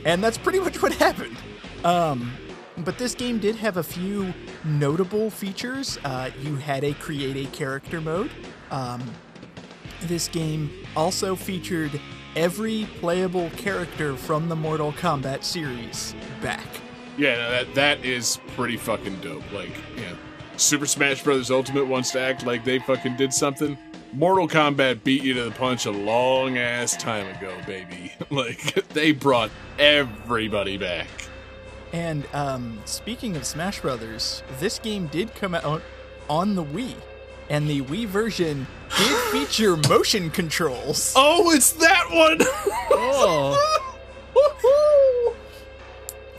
And that's pretty much what happened. Um, but this game did have a few notable features. Uh, you had a create a character mode. Um, this game also featured every playable character from the Mortal Kombat series back. Yeah, no, that that is pretty fucking dope. Like, yeah, Super Smash Bros. Ultimate wants to act like they fucking did something. Mortal Kombat beat you to the punch a long ass time ago, baby. like, they brought everybody back. And um, speaking of Smash Brothers, this game did come out on the Wii, and the Wii version did feature motion controls. Oh, it's that one. oh, Woohoo!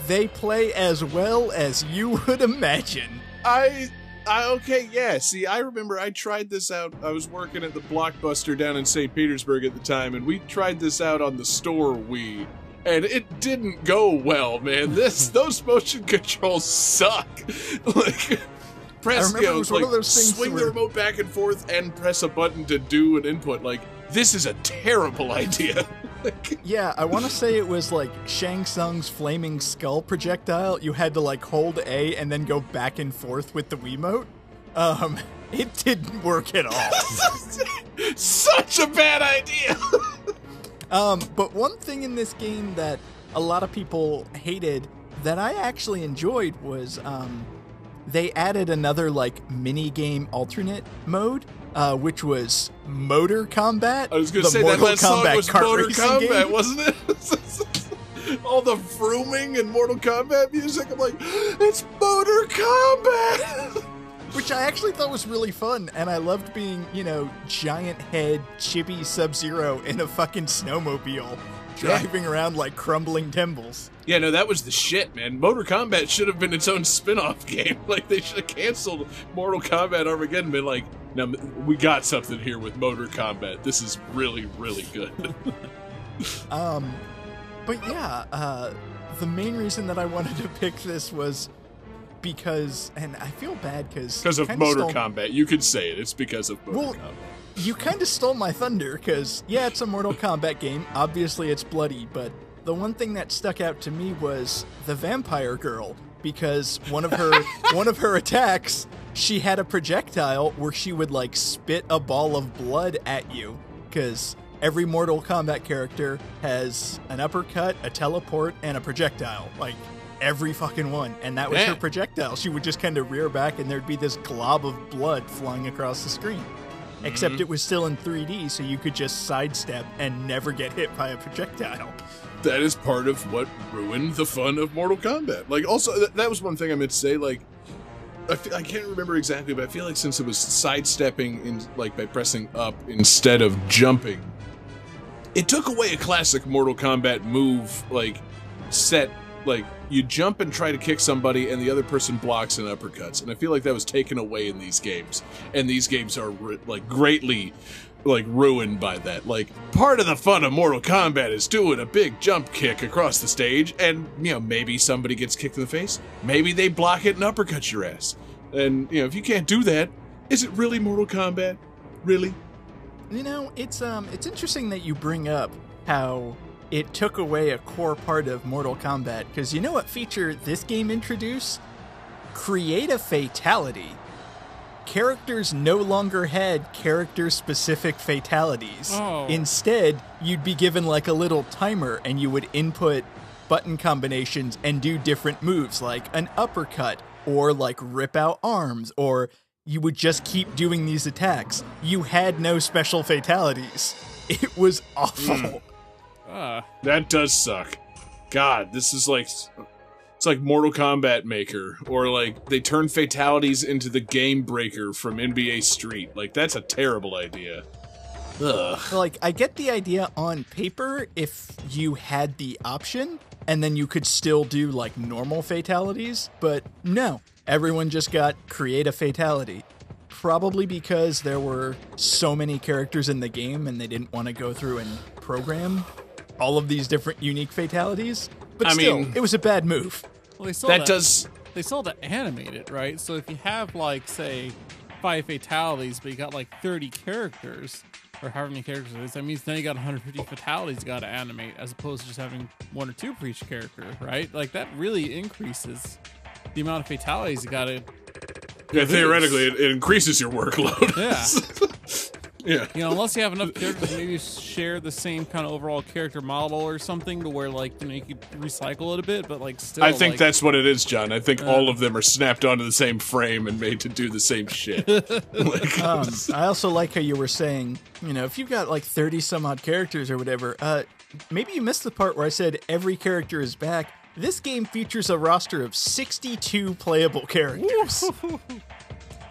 They play as well as you would imagine. I, I okay, yeah. See, I remember I tried this out. I was working at the Blockbuster down in St. Petersburg at the time, and we tried this out on the store Wii, and it didn't go well, man. This those motion controls suck. like. Press, remember you it know, like, of those things swing the remote back and forth and press a button to do an input. Like, this is a terrible idea. Yeah, I want to say it was like Shang Tsung's flaming skull projectile. You had to like hold A and then go back and forth with the Wiimote. Um, it didn't work at all. such a bad idea. Um, but one thing in this game that a lot of people hated that I actually enjoyed was um, they added another like mini game alternate mode, uh, which was Motor Kombat. I was going to say that Mortal that song Kombat was kart Mortal racing Kombat, game. wasn't it? All the vrooming and Mortal Kombat music. I'm like, it's Motor Kombat. which I actually thought was really fun, and I loved being, you know, giant head chibi Sub Zero in a fucking snowmobile, driving around like crumbling Timbles. yeah, no, that was the shit, man. Motor Kombat should have been its own spin-off game. Like they should have canceled Mortal Kombat Armageddon. and Been like, now we got something here with Motor Kombat. This is really, really good. Um, but yeah, uh, the main reason that I wanted to pick this was because, and I feel bad because Because of Motor Kombat. you could say it. It's because of Motor Well, Kombat. You kind of stole my thunder because, yeah, it's a Mortal Kombat game. Obviously, it's bloody, but the one thing that stuck out to me was the vampire girl because one of her one of her attacks, she had a projectile where she would like spit a ball of blood at you because every Mortal Kombat character has an uppercut, a teleport, and a projectile. Like every fucking one, and that was her projectile. She would just kind of rear back, and there'd be this glob of blood flying across the screen. Except mm-hmm. it was still in 3D, so you could just sidestep and never get hit by a projectile. that is part of what ruined the fun of Mortal Kombat. Like, also, th- that was one thing I meant to say. Like, I, fe- I can't remember exactly, but I feel like since it was sidestepping in like by pressing up instead of jumping, it took away a classic Mortal Kombat move. Like, set like you jump and try to kick somebody, and the other person blocks and uppercuts. And I feel like that was taken away in these games. And these games are like greatly like ruined by that. Like part of the fun of Mortal Kombat is doing a big jump kick across the stage, and you know maybe somebody gets kicked in the face, maybe they block it and uppercut your ass. And you know if you can't do that, is it really Mortal Kombat? Really? You know, it's um, it's interesting that you bring up how it took away a core part of Mortal Kombat because you know what feature this game introduced? Create a fatality. Characters no longer had character specific fatalities. Oh. Instead, you'd be given like a little timer and you would input button combinations and do different moves like an uppercut or like rip out arms or you would just keep doing these attacks. You had no special fatalities. It was hmm. awful. Uh, That does suck. God, this is like it's like Mortal Kombat Maker, or like they turn fatalities into the Game Breaker from NBA Street. Like that's a terrible idea. Ugh. Like, I get the idea on paper if you had the option, and then you could still do like normal fatalities, but no. Everyone just got create a fatality. Probably because there were so many characters in the game and they didn't want to go through and program all of these different unique fatalities. But I still, mean- it was a bad move. well, they still That does. they still have to animate it, right? So if you have like say five fatalities, but you got like thirty characters, or however many characters it is, that means then you got 150 fatalities you got to animate, as opposed to just having one or two for each character, right? Like that really increases the amount of fatalities you got to. Yeah, theoretically, it, it increases your workload. Yeah, yeah. you know, unless you have enough characters, maybe share the same kind of overall character model or something, to where like you know you could recycle it a bit, but like still. I think like, that's what it is, John. I think all of them are snapped onto the same frame and made to do the same shit. like, Um, I also like how you were saying, you know, if you've got like 30 some odd characters or whatever, uh, maybe you missed the part where I said every character is back. This game features a roster of 62 playable characters.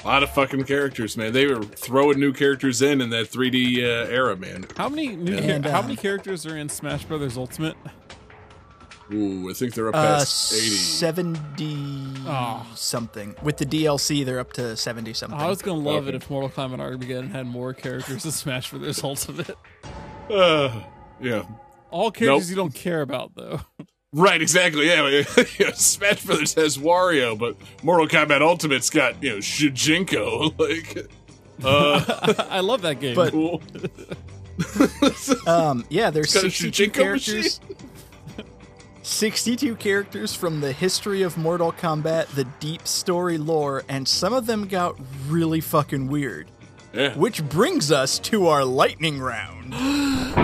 a lot of fucking characters, man. They were throwing new characters in in that 3D uh, era, man. How many new And, how uh, many characters are in Smash Brothers Ultimate? Ooh, I think they're up Uh, past 80. 70 Oh. something. With the DLC, they're up to 70 something. I was gonna love it if Mortal Kombat Armageddon had more characters in Smash Brothers Ultimate. Uh, yeah. All characters Nope. you don't care about though. Right, exactly. Yeah, yeah, Smash Brothers has Wario, but Mortal Kombat Ultimate's got you know Shujinko. Like, uh, I love that game. But- cool. Um, yeah, there's 62 characters. 62 characters from the history of Mortal Kombat, the deep story lore, and some of them got really fucking weird. Yeah. Which brings us to our lightning round.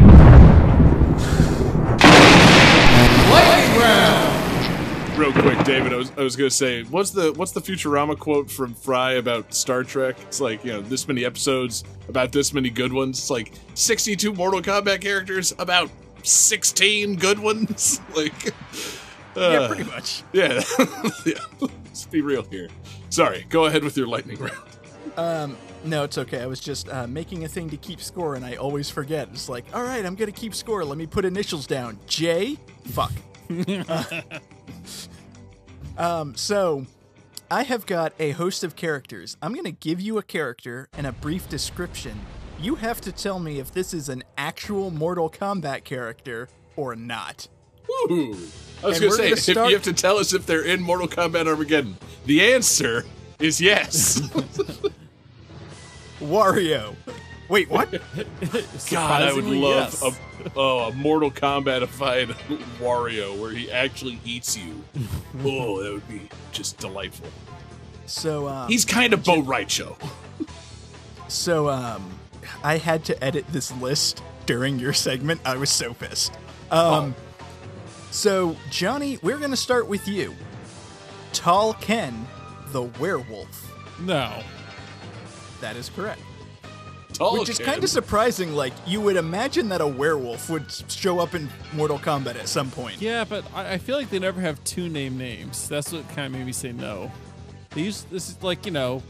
Real quick, David, I was, I was gonna say, what's the what's the Futurama quote from Fry about Star Trek? It's like you know this many episodes about this many good ones. It's like sixty-two Mortal Kombat characters about sixteen good ones. like, yeah, uh, pretty much. yeah, yeah. Let's be real here. Sorry, go ahead with your lightning round. Um, no, it's okay. I was just uh, making a thing to keep score, and I always forget. It's like, all right, I'm gonna keep score. Let me put initials down. J. Fuck. Uh, um. So, I have got a host of characters. I'm gonna give you a character and a brief description. You have to tell me if this is an actual Mortal Kombat character or not. Ooh. I was And gonna we're say, start- you have to tell us if they're in Mortal Kombat Armageddon, the answer is yes. Wario. Wait, what? God, I would love yes. a, oh, a Mortal Kombat-ified Wario where he actually eats you. oh, that would be just delightful. So, um, He's kind of Bo' Rai Cho. So, um, I had to edit this list during your segment. I was so pissed. Um, so Johnny, we're gonna start with you. Tall Ken, the werewolf. no. That is correct. Tall Which is kind of surprising. Like you would imagine that a werewolf would show up in Mortal Kombat at some point. Yeah, but I, I feel like they never have two name names. That's what kind of made me say no. They use this is like you know,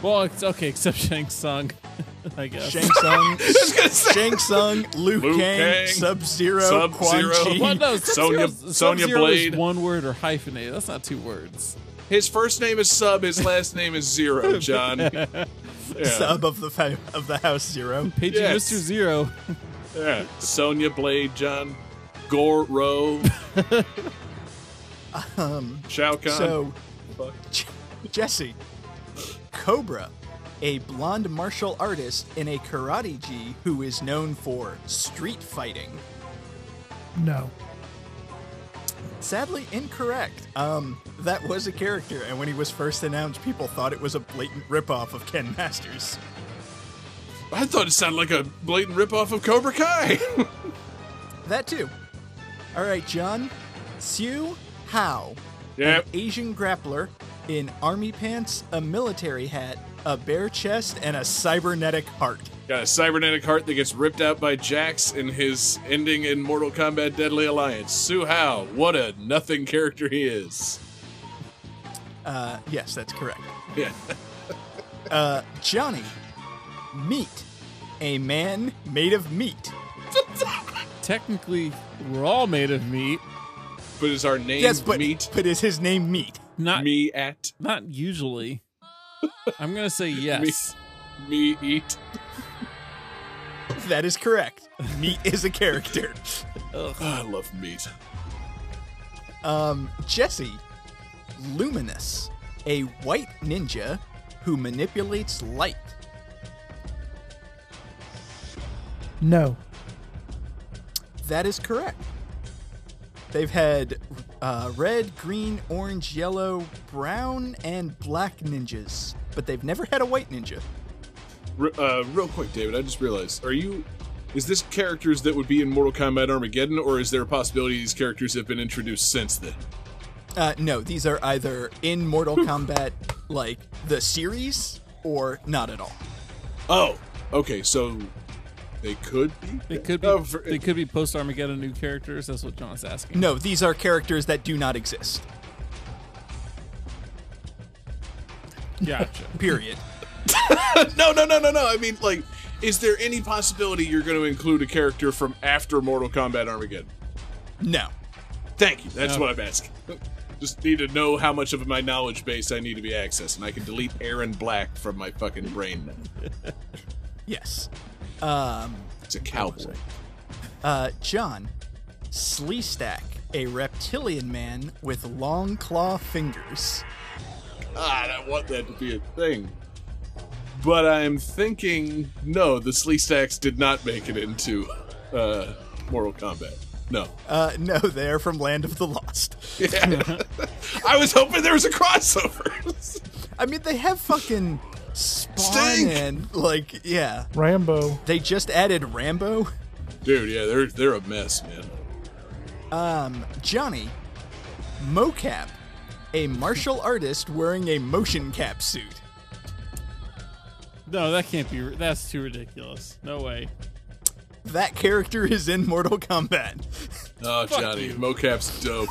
well, it's okay except Shang Tsung, I guess. Shang Tsung, gonna say- Shang Tsung, Liu, Liu Kang, Kang, Sub Zero, Quan Sub-Zero. Chi. Well, no, Sonya- Sub-Zero's- Sonya Sub-Zero is Blade. one word or hyphenated. That's not two words. His first name is Sub. His last name is Zero. John. sub of the fa- of the House Zero. Paging Yes. Mr. Zero. Yeah. Sonya Blade, John Goro. um, Shao Kahn. So, J- Jesse, Cobra, a blonde martial artist in a karate gi who is known for street fighting. No. Sadly, incorrect. Um, that was a character, and when he was first announced, people thought it was a blatant ripoff of Ken Masters. I thought it sounded like a blatant ripoff of Cobra Kai. That too. All right, John. Hsu Hao, yep. an Asian grappler in army pants, a military hat, a bare chest, and a cybernetic heart. Got a cybernetic heart that gets ripped out by Jax in his ending in Mortal Kombat Deadly Alliance. Hsu Hao, what a nothing character he is. Uh, yes, that's correct. Yeah. Uh, Johnny, meat, a man made of meat. Technically, we're all made of meat. But is our name yes, but Meat? but is his name meat? Not Me at not usually. I'm gonna say yes. me eat. That is correct. Meat is a character. Oh, I love meat. Um, Jesse, Luminous, a white ninja who manipulates light. No. That is correct. They've had uh, red, green, orange, yellow, brown, and black ninjas, but they've never had a white ninja. R- uh, real quick, David, I just realized: Are you? Is this characters that would be in Mortal Kombat Armageddon, or is there a possibility these characters have been introduced since then? Uh, no, these are either in Mortal Kombat, like the series, or not at all. Oh, okay. So they could be. They could be. Oh, for- they could be post Armageddon new characters. That's what John's asking. No, these are characters that do not exist. Gotcha. Period. no, no, no, no, no. I mean, like, is there any possibility you're going to include a character from after Mortal Kombat Armageddon? No. Thank you. That's No. what I'm asking. Just need to know how much of my knowledge base I need to be accessing. I can delete Erron Black from my fucking brain now. Yes. Um, It's a cowboy. uh, John, Sleestak, a reptilian man with long claw fingers. Ah, I don't want that to be a thing. But I'm thinking, no, the Sleestaks did not make it into uh, Mortal Kombat. No. Uh, no, they're from Land of the Lost. Yeah. I was hoping there was a crossover. I mean, they have fucking Spawn Stink! and, like, yeah. Rambo. They just added Rambo. Dude, yeah, they're they're a mess, man. Um, Johnny, Mocap, a martial artist wearing a motion cap suit. No, that can't be. That's too ridiculous. No way. That character is in Mortal Kombat. Oh, Johnny, you. mocap's dope.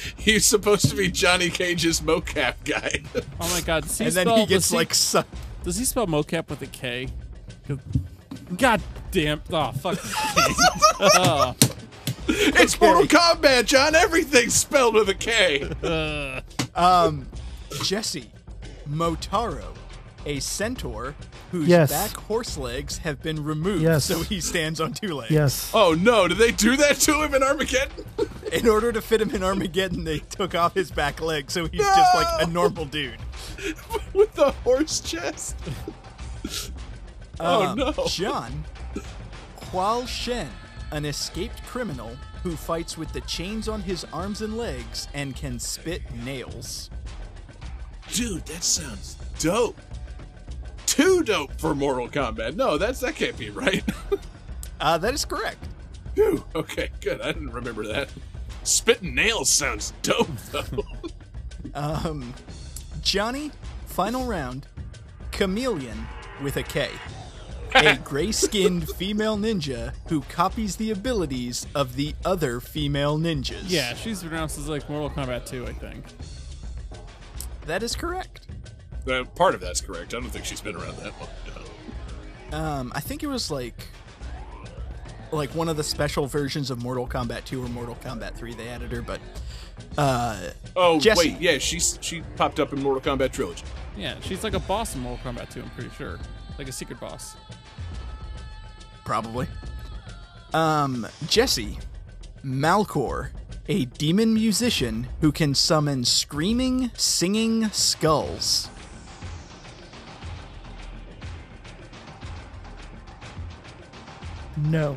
He's supposed to be Johnny Cage's mocap guy. Oh my god. Does he and then spell, he gets does like su- Does he spell mocap with a K? God damn. Oh fuck. oh, it's Mortal Kombat, John. Everything's spelled with a K. uh, um Jesse, Motaro, a centaur whose Yes. back horse legs have been removed Yes. so he stands on two legs. Yes. Oh no, did they do that to him in Armageddon? In order to fit him in Armageddon, they took off his back leg so he's just like a normal dude. with the horse chest. oh Um, no. John, Hual Shen, an escaped criminal who fights with the chains on his arms and legs and can spit nails. Dude, that sounds dope. Too dope for Mortal Kombat. No, that's that can't be right. Uh, that is correct. Phew, okay, good. I didn't remember that. Spitting nails sounds dope though. Um, Johnny, final round, Chameleon with a K. A gray skinned female ninja who copies the abilities of the other female ninjas. yeah, she's pronounced as like Mortal Kombat 2, I think. That is correct. Uh, part of that's correct. I don't think she's been around that long. Um, I think it was like like one of the special versions of Mortal Kombat 2 or Mortal Kombat 3 they added her, but uh Oh Jesse. wait, yeah, she's she popped up in Mortal Kombat Trilogy. Yeah, she's like a boss in Mortal Kombat 2, I'm pretty sure. Like a secret boss. probably. Um Jesse, Malcor, a demon musician who can summon screaming, singing skulls. No.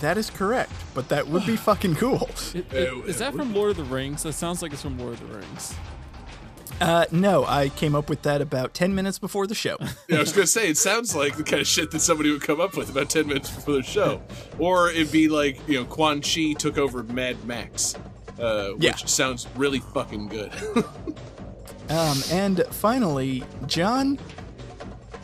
That is correct, but that would be fucking cool. It- it- Is that from Lord of the Rings? That sounds like it's from Lord of the Rings. Uh, no, I came up with that about 10 minutes before the show. Yeah, I was gonna say it sounds like the kind of shit that somebody would come up with about ten minutes before the show, or it'd be like you know Quan Chi took over Mad Max, uh, which Yeah. sounds really fucking good. Um, and finally, John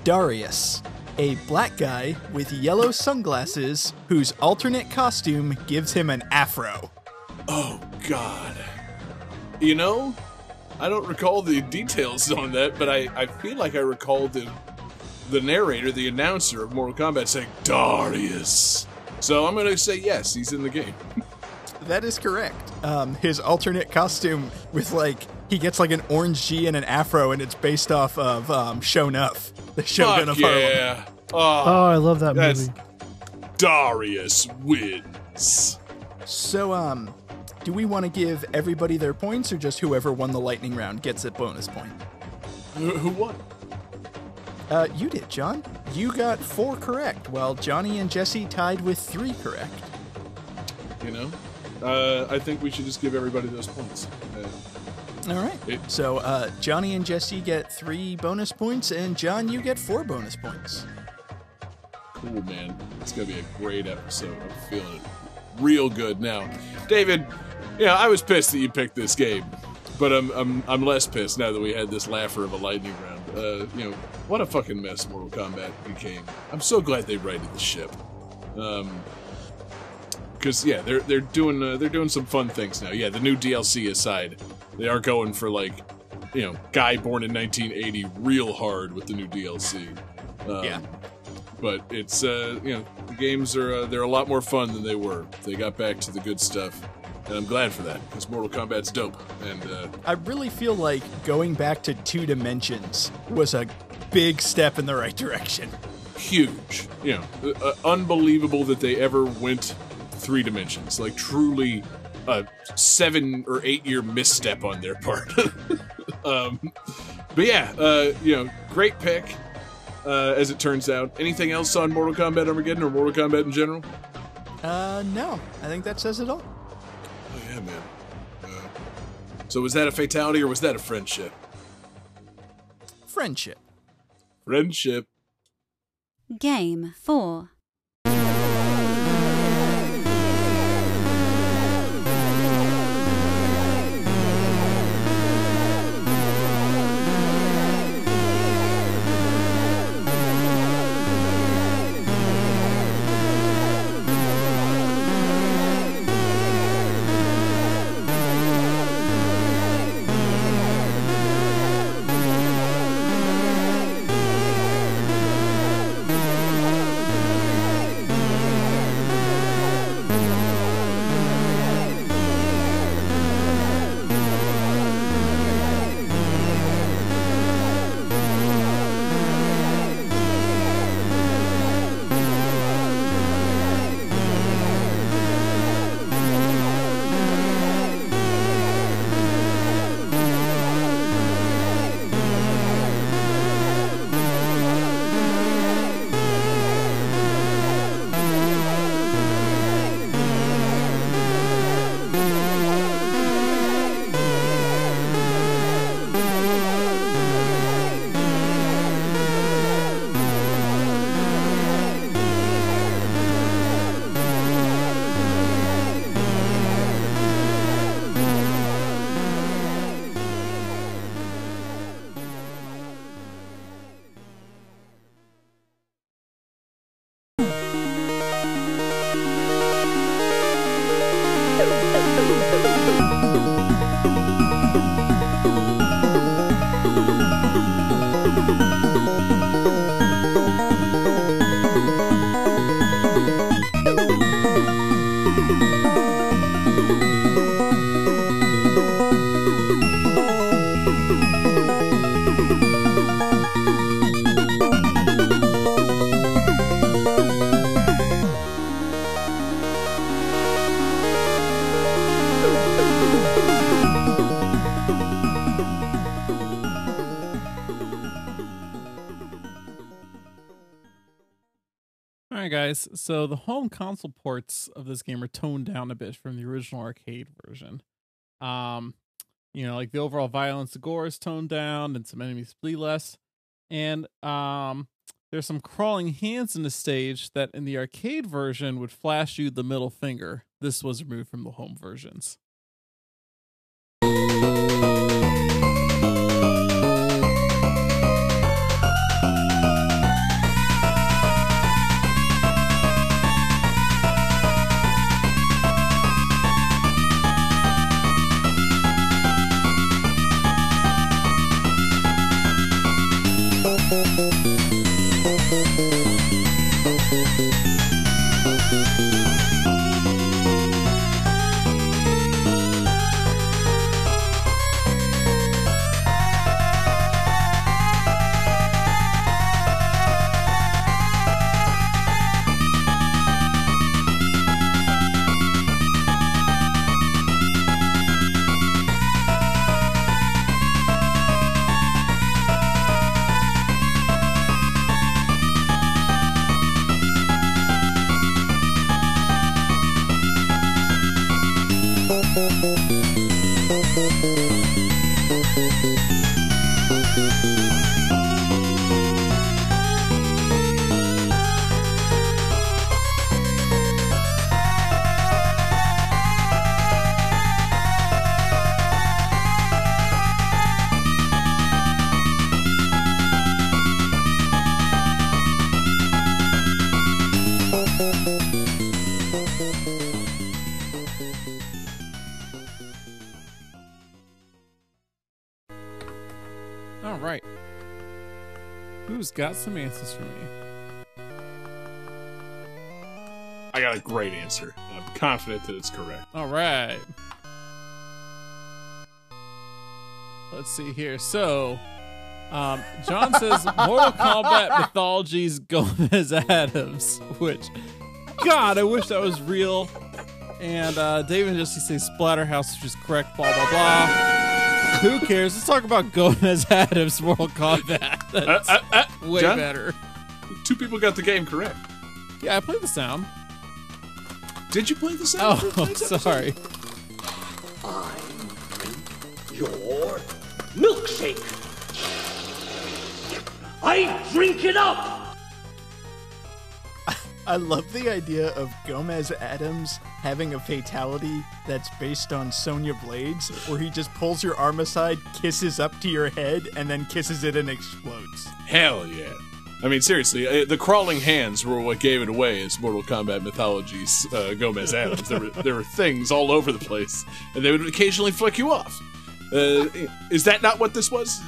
Darius, a black guy with yellow sunglasses whose alternate costume gives him an afro. oh God, you know, I don't recall the details on that, but I I feel like I recall the the narrator, the announcer of Mortal Kombat saying Darius. So I'm gonna say yes, he's in the game. That is correct. Um, his alternate costume with like he gets like an orange G and an afro, and it's based off of um, Sho'nuff, the Shogun Fuck of Harlem. yeah! Oh, Oh, I love that That's- movie. Darius wins. So, um, do we want to give everybody their points, or just whoever won the lightning round gets a bonus point? Who, who won? Uh, you did, John. You got four correct, while Johnny and Jesse tied with three correct. You know, uh, I think we should just give everybody those points. Uh, All right. So, uh, Johnny and Jesse get three bonus points, and John, you get four bonus points. cool, man. It's gonna be a great episode. I'm feeling real good now. David, yeah, I was pissed that you picked this game, but I'm I'm I'm less pissed now that we had this laugher of a lightning round. Uh, you know, what a fucking mess Mortal Kombat became. I'm so glad they righted the ship. Um, because yeah, they're they're doing uh, they're doing some fun things now. Yeah, the new DLC aside, they are going for like, you know, guy born in 1980 real hard with the new DLC. Um, Yeah. but it's uh, you know the games are uh, they're a lot more fun than they were. They got back to the good stuff, and I'm glad for that because Mortal Kombat's dope. And uh, I really feel like going back to two dimensions was a big step in the right direction. huge. You know, uh, unbelievable that they ever went three dimensions. Like truly a seven or eight year misstep on their part. um, but yeah, uh, you know, great pick. Uh, as it turns out, anything else on Mortal Kombat Armageddon or Mortal Kombat in general? Uh, no, I think that says it all. Oh yeah, man. Uh, so was that a fatality or was that a friendship? Friendship. Friendship. Game 4. So the home console ports of this game are toned down a bit from the original arcade version. Um, you know, like the overall violence, the gore is toned down, and some enemies bleed less. And um, there's some crawling hands in the stage that in the arcade version would flash you the middle finger. This was removed from the home versions. Got some answers for me? I got a great answer. I'm confident that it's correct. All right. Let's see here. So, um, John says Mortal Kombat Mythologies Gomez Adams, which, God, I wish that was real. And uh, David just says Splatterhouse, which is correct. Blah blah blah. Who cares? Let's talk about Gomez Addams Mortal Kombat. That's Uh, uh, way John? better. Two people got the game correct. Yeah, I played the sound. Did you play the sound? Oh, sorry. I drink your milkshake. I drink it up. I love the idea of Gomez Addams having a fatality that's based on Sonya Blade's, where he just pulls your arm aside, kisses up to your head, and then kisses it and explodes. Hell yeah. I mean, seriously, uh, the crawling hands were what gave it away as Mortal Kombat Mythology's uh, Gomez Addams. There were, there were things all over the place, and they would occasionally flick you off. Uh, is that not what this was?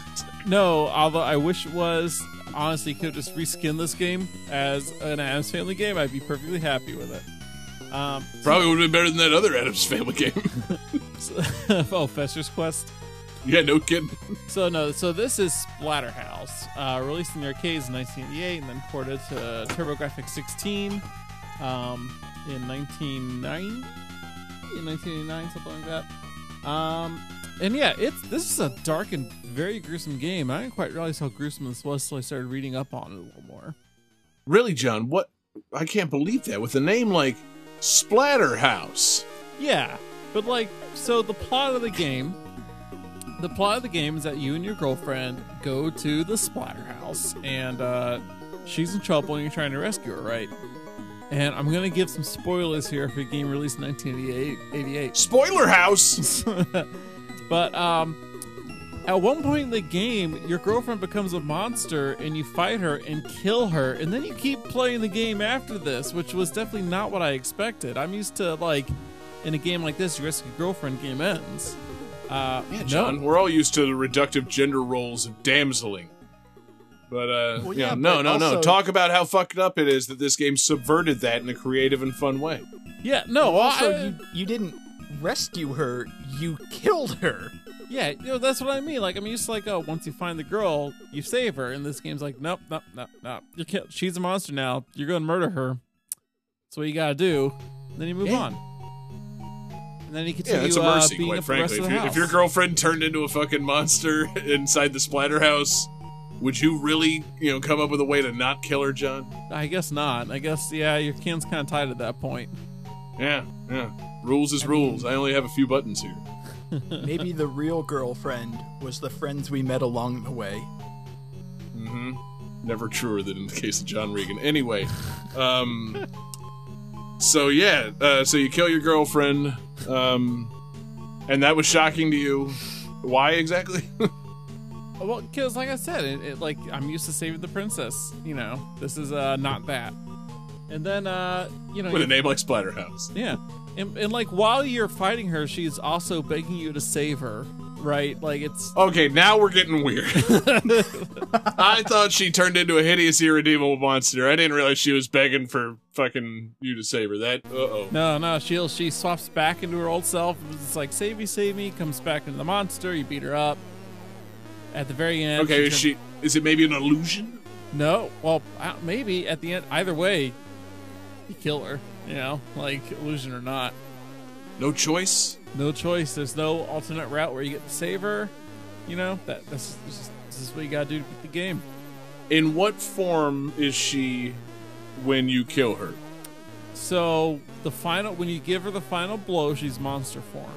No, although I wish it was. Honestly, could just reskin this game as an Addams Family game. I'd be perfectly happy with it. Um, Probably would have been better than that other Addams Family game. oh, Fester's Quest. yeah, no kidding. So no, so this is Splatterhouse, uh, released in the arcades in 1988 and then ported to TurboGrafx 16 um, in 1990, in 1989, something like that. Um, and yeah, it's this is a dark and very gruesome game. I didn't quite realize how gruesome this was until I started reading up on it a little more. Really, John? What? I can't believe that with a name like Splatterhouse. Yeah, but like, so the plot of the game, the plot of the game is that you and your girlfriend go to the Splatterhouse, and uh, she's in trouble, and you're trying to rescue her, right? And I'm gonna give some spoilers here for a game released in 1988. Spoiler House. But um, at one point in the game, your girlfriend becomes a monster, and you fight her and kill her, and then you keep playing the game after this, which was definitely not what I expected. I'm used to like in a game like this, your rescue girlfriend game ends. Uh, Yeah, no. John, we're all used to the reductive gender roles of damseling. But uh, Well, yeah, yeah, no, but no, no. also- Talk about how fucked up it is that this game subverted that in a creative and fun way. Yeah, no. well, also, I- you you didn't rescue her; you killed her. Yeah, you know, that's what I mean. Like, I'm used to like, oh, once you find the girl, you save her. And this game's like, nope, nope, nope, nope. You can't. She's a monster now. You're gonna murder her. That's what you gotta do. And then you move Yeah. on. And then you Yeah, continue it's a uh, mercy, beating quite up the rest frankly. If, the your- if your girlfriend turned into a fucking monster inside the Splatterhouse, would you really, you know, come up with a way to not kill her, John? I guess not. I guess yeah, your can's kind of tied at that point. Yeah, yeah. Rules is rules. I only have a few buttons here. Maybe the real girlfriend was the friends we met along the way. Mm-hmm. Never truer than in the case of John Regan. Anyway, um, so yeah, uh, so you kill your girlfriend, um, and that was shocking to you. Why exactly? Well, because like I said, it, it like I'm used to saving the princess. You know, this is uh not that. And then uh you know With a name like Splatterhouse. Yeah. And, and like while you're fighting her, she's also begging you to save her, right? Like it's Okay, now we're getting weird. I thought she turned into a hideous, irredeemable monster. I didn't realize she was begging for fucking you to save her. That uh oh. no, no. She she swaps back into her old self. It's like save me, save me. Comes back into the monster. You beat her up. At the very end. Okay, is turn- she? Is it maybe an illusion? No. Well, maybe at the end. Either way, you kill her. You know, like illusion or not. No choice. No choice. There's no alternate route where you get to save her. You know that this is, this is, this is what you gotta do to beat the game. In what form is she when you kill her? So the final, when you give her the final blow, she's monster form.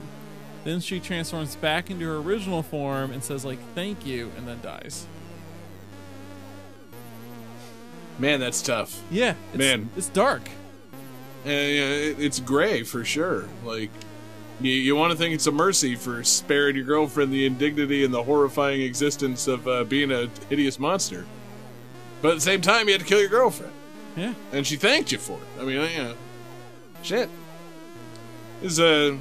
Then she transforms back into her original form and says like "thank you" and then dies. Man, that's tough. Yeah, it's, Man. it's dark. Uh, it's gray for sure. Like, you, you want to think it's a mercy for sparing your girlfriend the indignity and the horrifying existence of uh, being a hideous monster. But at the same time, you had to kill your girlfriend. Yeah, And she thanked you for it. I mean, yeah. Shit. Is uh,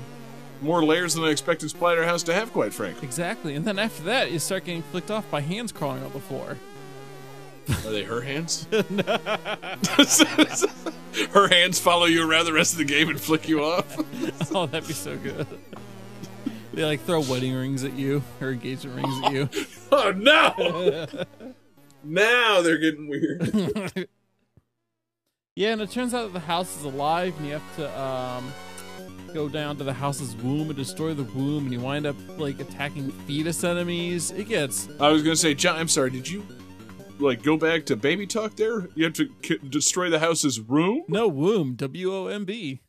more layers than I expected Splatterhouse to have, quite frankly. exactly. And then after that, you start getting flicked off by hands crawling on the floor. Are they her hands? her hands follow you around the rest of the game and flick you off. Oh, that'd be so good. They like throw wedding rings at you or engagement rings at you. Oh no! now they're getting weird. Yeah, and it turns out that the house is alive, and you have to um, go down to the house's womb and destroy the womb, and you wind up like attacking fetus enemies. It gets I was gonna say, John. I'm sorry. Did you like go back to baby talk? There, you have to k- destroy the house's room. no womb, W O M B.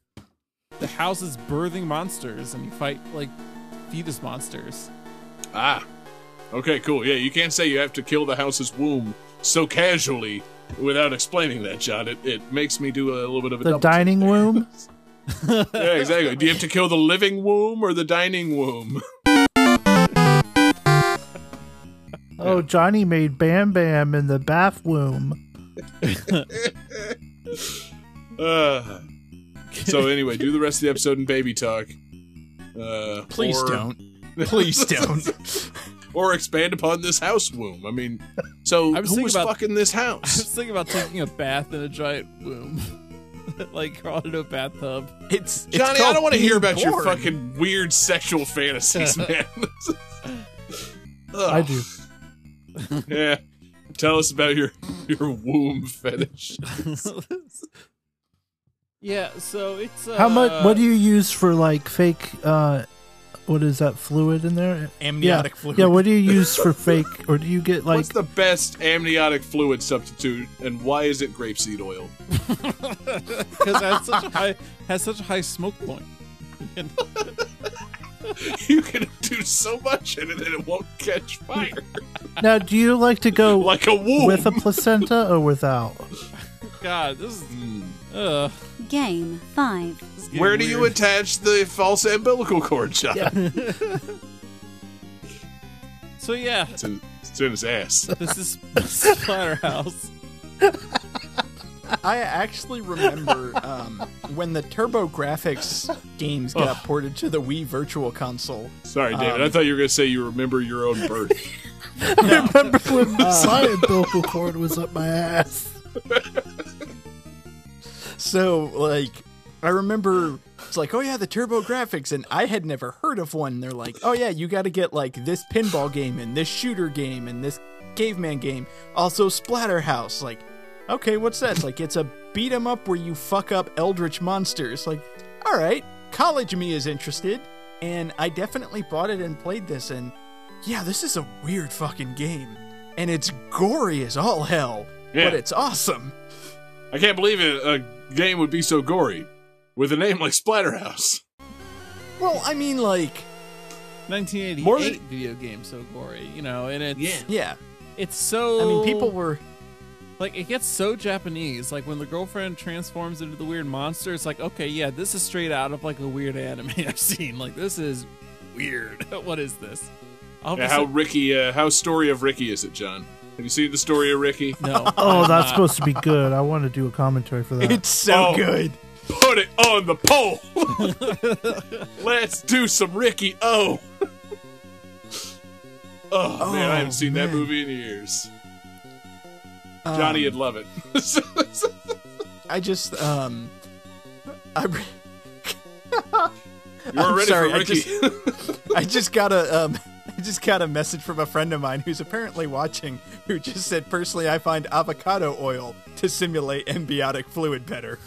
The house is birthing monsters, and you fight like fetus monsters. Ah, okay, cool. Yeah, you can't say you have to kill the house's womb so casually without explaining that, John. It, it makes me do a little bit of a The dining room. Yeah, exactly. Do you have to kill the living womb or the dining womb? Oh, Johnny made Bam Bam in the bath womb. Uh, so anyway, do the rest of the episode in baby talk. Uh, Please or- don't. Please don't. or expand upon this house womb. I mean, so I was who thinking was about- fucking this house? I was thinking about taking a bath in a giant womb, like crawl into a bathtub. It's, it's Johnny, I don't want to hear being about your fucking weird sexual fantasies, man. I do. Yeah. Tell us about your your womb fetish. yeah, so it's uh, How much? What do you use for like fake? uh What is that fluid in there? Amniotic yeah. fluid. Yeah. What do you use for fake? Or do you get like? What's the best amniotic fluid substitute, and why is it grapeseed oil? because it has such a high has such a high smoke point. And You can do so much in it, and it won't catch fire now, do you like to go like a womb. with a placenta or without? God, this is uh. Game 5. this is getting Where do you attach the false umbilical cord, John? So yeah, It's, in, it's in his ass. this is Splatterhouse. I actually remember um, when the TurboGrafx games got ported to the Wii Virtual Console. Sorry, David. Um, I thought you were going to say you remember your own birth. Remember when my umbilical cord was up my ass? So, like, I remember it's like, oh yeah, the TurboGrafx, and I had never heard of one. They're like, oh yeah, you got to get like this pinball game and this shooter game and this caveman game. Also, Splatterhouse. Like, okay, what's that? It's like, it's a beat 'em up where you fuck up eldritch monsters. Like, all right, college me is interested, and I definitely bought it and played this, and yeah, this is a weird fucking game. and it's gory as all hell, Yeah. but it's awesome. I can't believe it, a game would be so gory with a name like Splatterhouse. Well, I mean, like, 1988 More than- video game so gory, you know, and it's yeah. it's so. I mean, people were. Like it gets so Japanese. Like when the girlfriend transforms into the weird monster, it's like, okay, yeah, this is straight out of like a weird anime I've seen. Like this is weird. what is this? Yeah, how Ricky, uh, how story of Ricky is it, John? Have you seen the story of Ricky? no. Oh, that's supposed to be good. I want to do a commentary for that. It's so Oh. good. Put it on the pole. Let's do some Riki-Oh. oh, man, I haven't seen that movie in years. Johnny Um, would love it. I just, um. I. Re- you I'm ready sorry, for I Ricky. just- I just got a um I just got a message from a friend of mine who's apparently watching who just said personally I find avocado oil to simulate embiotic fluid better.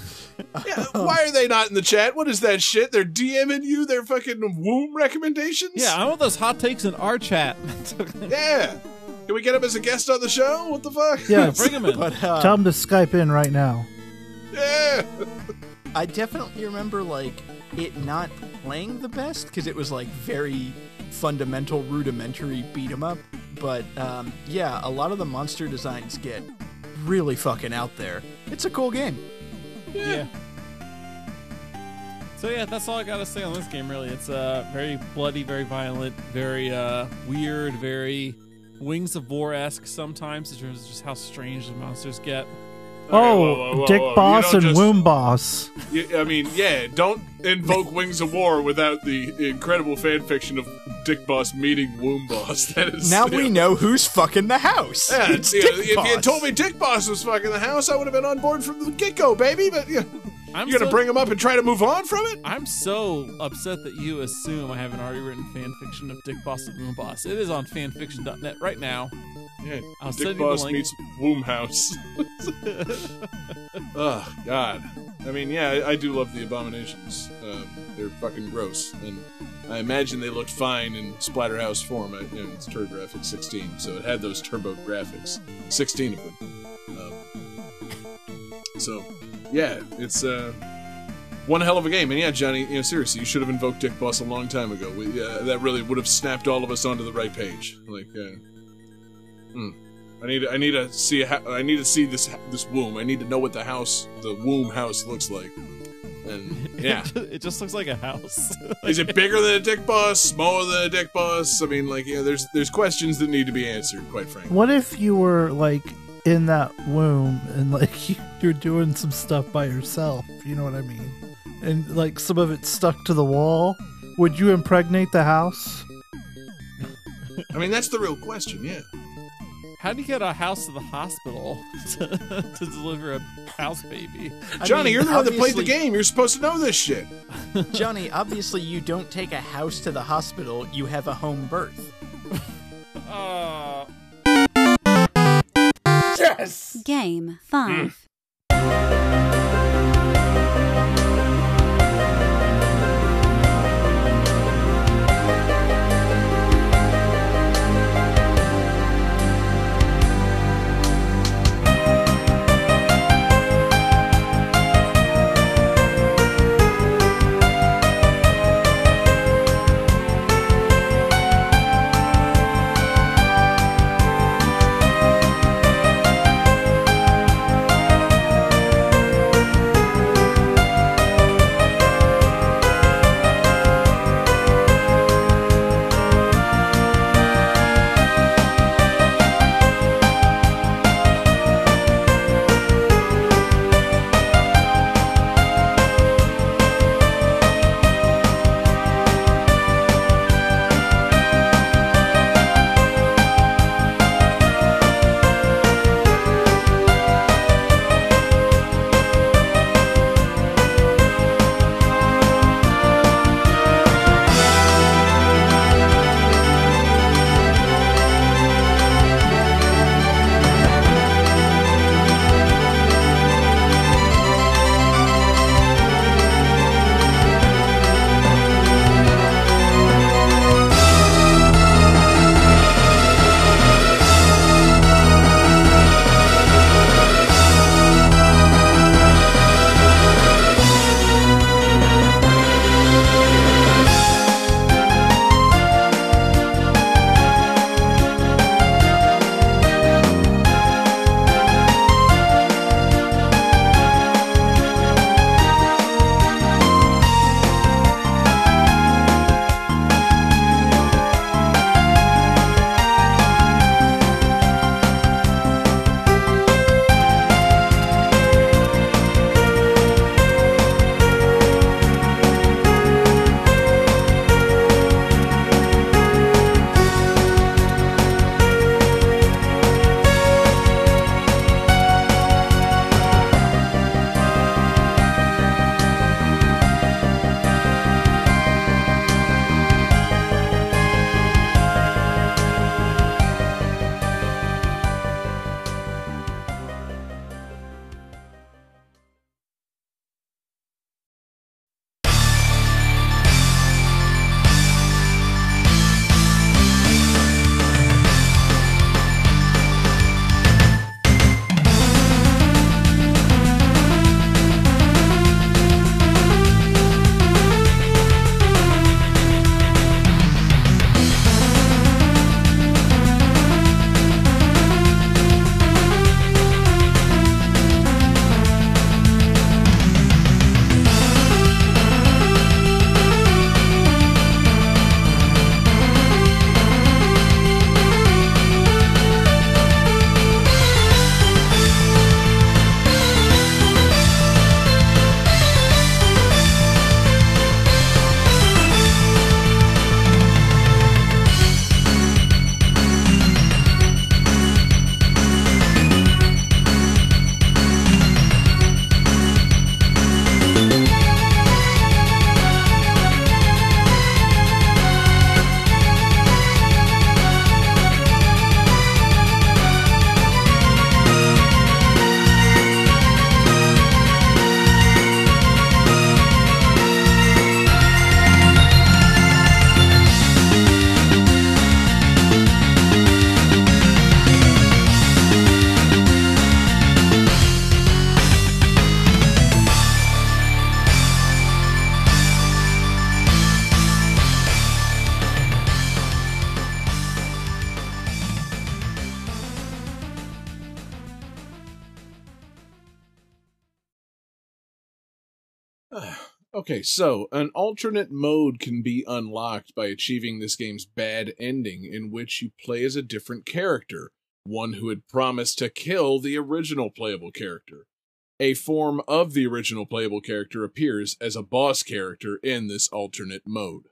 yeah, why are they not in the chat? What is that shit? They're DMing you their fucking womb recommendations? Yeah, I want those hot takes in our chat. Yeah. Can we get him as a guest on the show? What the fuck? yeah, Bring him in. But uh, tell him to Skype in right now. Yeah. I definitely remember like it not playing the best because it was like very fundamental rudimentary beat 'em up. But um, yeah, a lot of the monster designs get really fucking out there. It's a cool game. yeah. So yeah, that's all I gotta say on this game. Really, it's uh very bloody, very violent, very uh weird, very Wings of Wor esque sometimes in terms of just how strange the monsters get. Oh, whoa, whoa, whoa, Dick whoa. Boss and just- Womb Boss. I mean, yeah, don't invoke Wings of Wor without the incredible fan fiction of Dick Boss meeting Womb Boss. That is Now yeah. we know who's fucking the house. Yeah, it's yeah, Dick if you had told me Dick Boss was fucking the house, I would have been on board from the get go, baby. But yeah, I'm you're gonna bring him up and try to move on from it? I'm so upset that you assume I haven't already written fan fiction of Dick Boss and Moon Boss. It is on fanfiction.net right now. Yeah, I'll Dick send you the Boss link. meets Womb House. oh God. I mean, yeah, I, I do love the abominations. Um, they're fucking gross, and I imagine they looked fine in Splatterhouse form. I, you know, it's TurboGrafx 16, so it had those turbo graphics, 16 of them. Um, so, yeah, it's uh, one hell of a game. And yeah, Johnny, you know, seriously, you should have invoked Dick Boss a long time ago. We, uh, that really would have snapped all of us onto the right page. Like, uh, hmm. I need, I need to see, a, I need to see this, this womb. I need to know what the house, the womb house looks like. And yeah, it just looks like a house. is it bigger than a dick boss? Smaller than a dick boss? I mean, like, yeah, there's, there's questions that need to be answered. Quite frankly. What if you were like in that womb and like you're doing some stuff by yourself? You know what I mean? And like some of it stuck to the wall. Would you impregnate the house? I mean, that's the real question. Yeah. How do you get a house to the hospital to, to deliver a house baby? I Johnny, mean, you're the one that played the game. You're supposed to know this shit. Johnny, obviously you don't take a house to the hospital, you have a home birth. Uh, Game 5. Hmm. Okay, so an alternate mode can be unlocked by achieving this game's bad ending, in which you play as a different character, one who had promised to kill the original playable character. A form of the original playable character appears as a boss character in this alternate mode.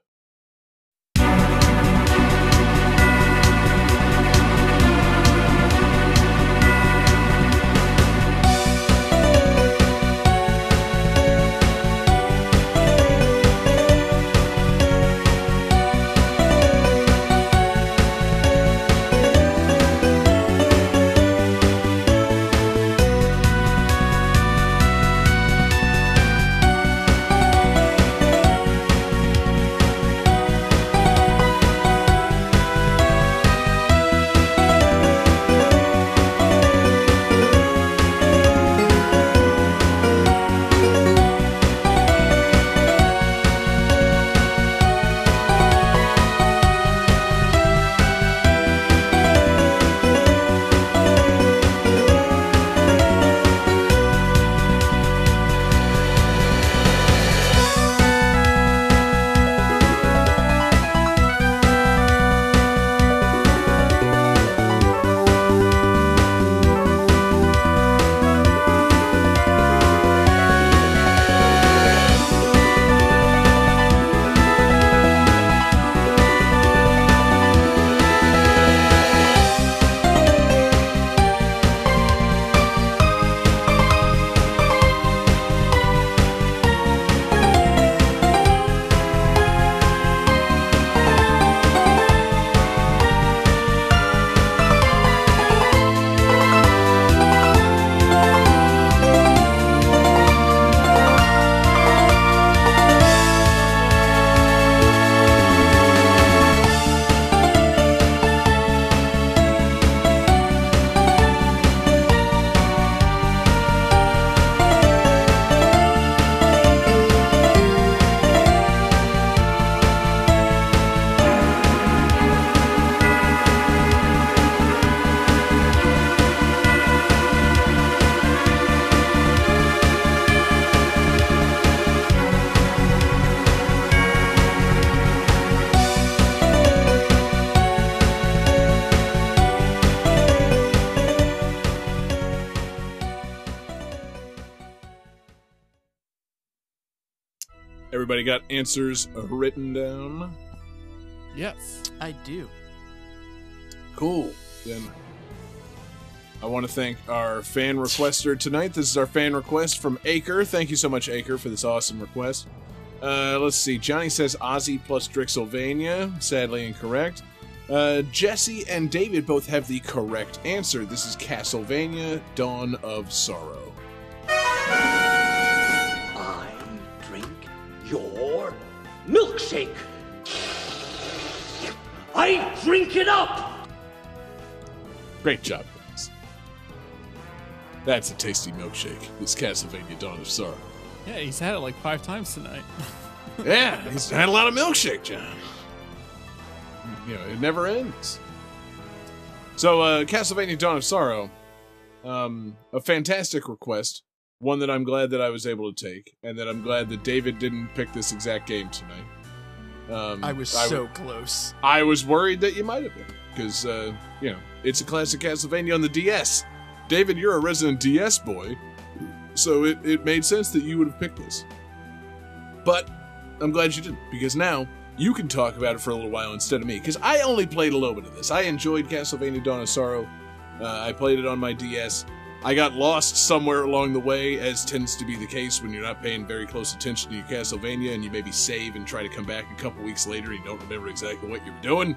Got answers written down? Yes. I do. Cool. Then I want to thank our fan requester tonight. This is our fan request from Acre. Thank you so much, Acre, for this awesome request. Uh, let's see. Johnny says Ozzy plus Drixylvania. Sadly incorrect. Uh, Jesse and David both have the correct answer. This is Castlevania Dawn of Sorrow. Milkshake. I drink it up. Great job, guys. That's a tasty milkshake. This Castlevania Dawn of Sorrow. Yeah, he's had it like five times tonight. Yeah, he's had a lot of milkshake, John. You know, it never ends. So, uh, Castlevania Dawn of Sorrow, um, a fantastic request. One that I'm glad that I was able to take, and that I'm glad that David didn't pick this exact game tonight. Um, I was w- so close. I was worried that you might have been, because, uh, you know, it's a classic Castlevania on the DS. David, you're a resident DS boy, so it, it made sense that you would have picked this. But I'm glad you didn't, because now you can talk about it for a little while instead of me, because I only played a little bit of this. I enjoyed Castlevania Dawn of Sorrow. Uh, I played it on my DS. I got lost somewhere along the way, as tends to be the case when you're not paying very close attention to your Castlevania, and you maybe save and try to come back a couple weeks later and you don't remember exactly what you were doing.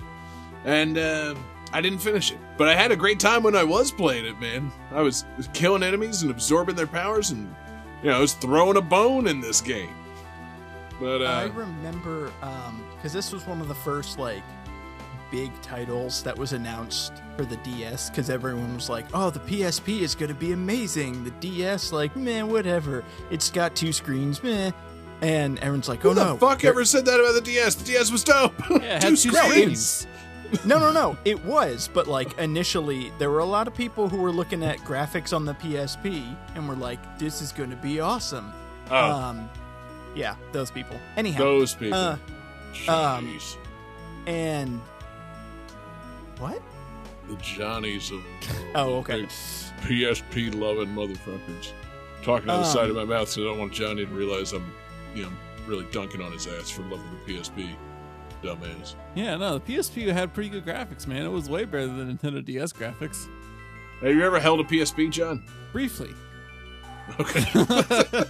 And uh, I didn't finish it. But I had a great time when I was playing it, man. I was killing enemies and absorbing their powers, and, you know, I was throwing a bone in this game. But, I uh, remember because this was one of the first like big titles that was announced for the DS because everyone was like, "Oh, the PSP is going to be amazing." The DS, like, man, whatever. It's got two screens, meh. And everyone's like, who "Oh the no, fuck they're- ever said that about the DS? The DS was dope. Yeah, it had Two two screens. screens. no, no, no. It was, but like initially, there were a lot of people who were looking at graphics on the PSP and were like, "This is going to be awesome." Oh. Um, Yeah, those people. Anyhow, Those people. Uh, um, Jeez. and what? the Johnnies of Oh, okay. PSP loving motherfuckers. Talking out the Um, side of my mouth so I don't want Johnny to realize I'm, you know, really dunking on his ass for loving the PSP. Dumbass. Yeah, no, the PSP had pretty good graphics, man. It was way better than Nintendo DS graphics. Have you ever held a PSP, John? Briefly. Okay.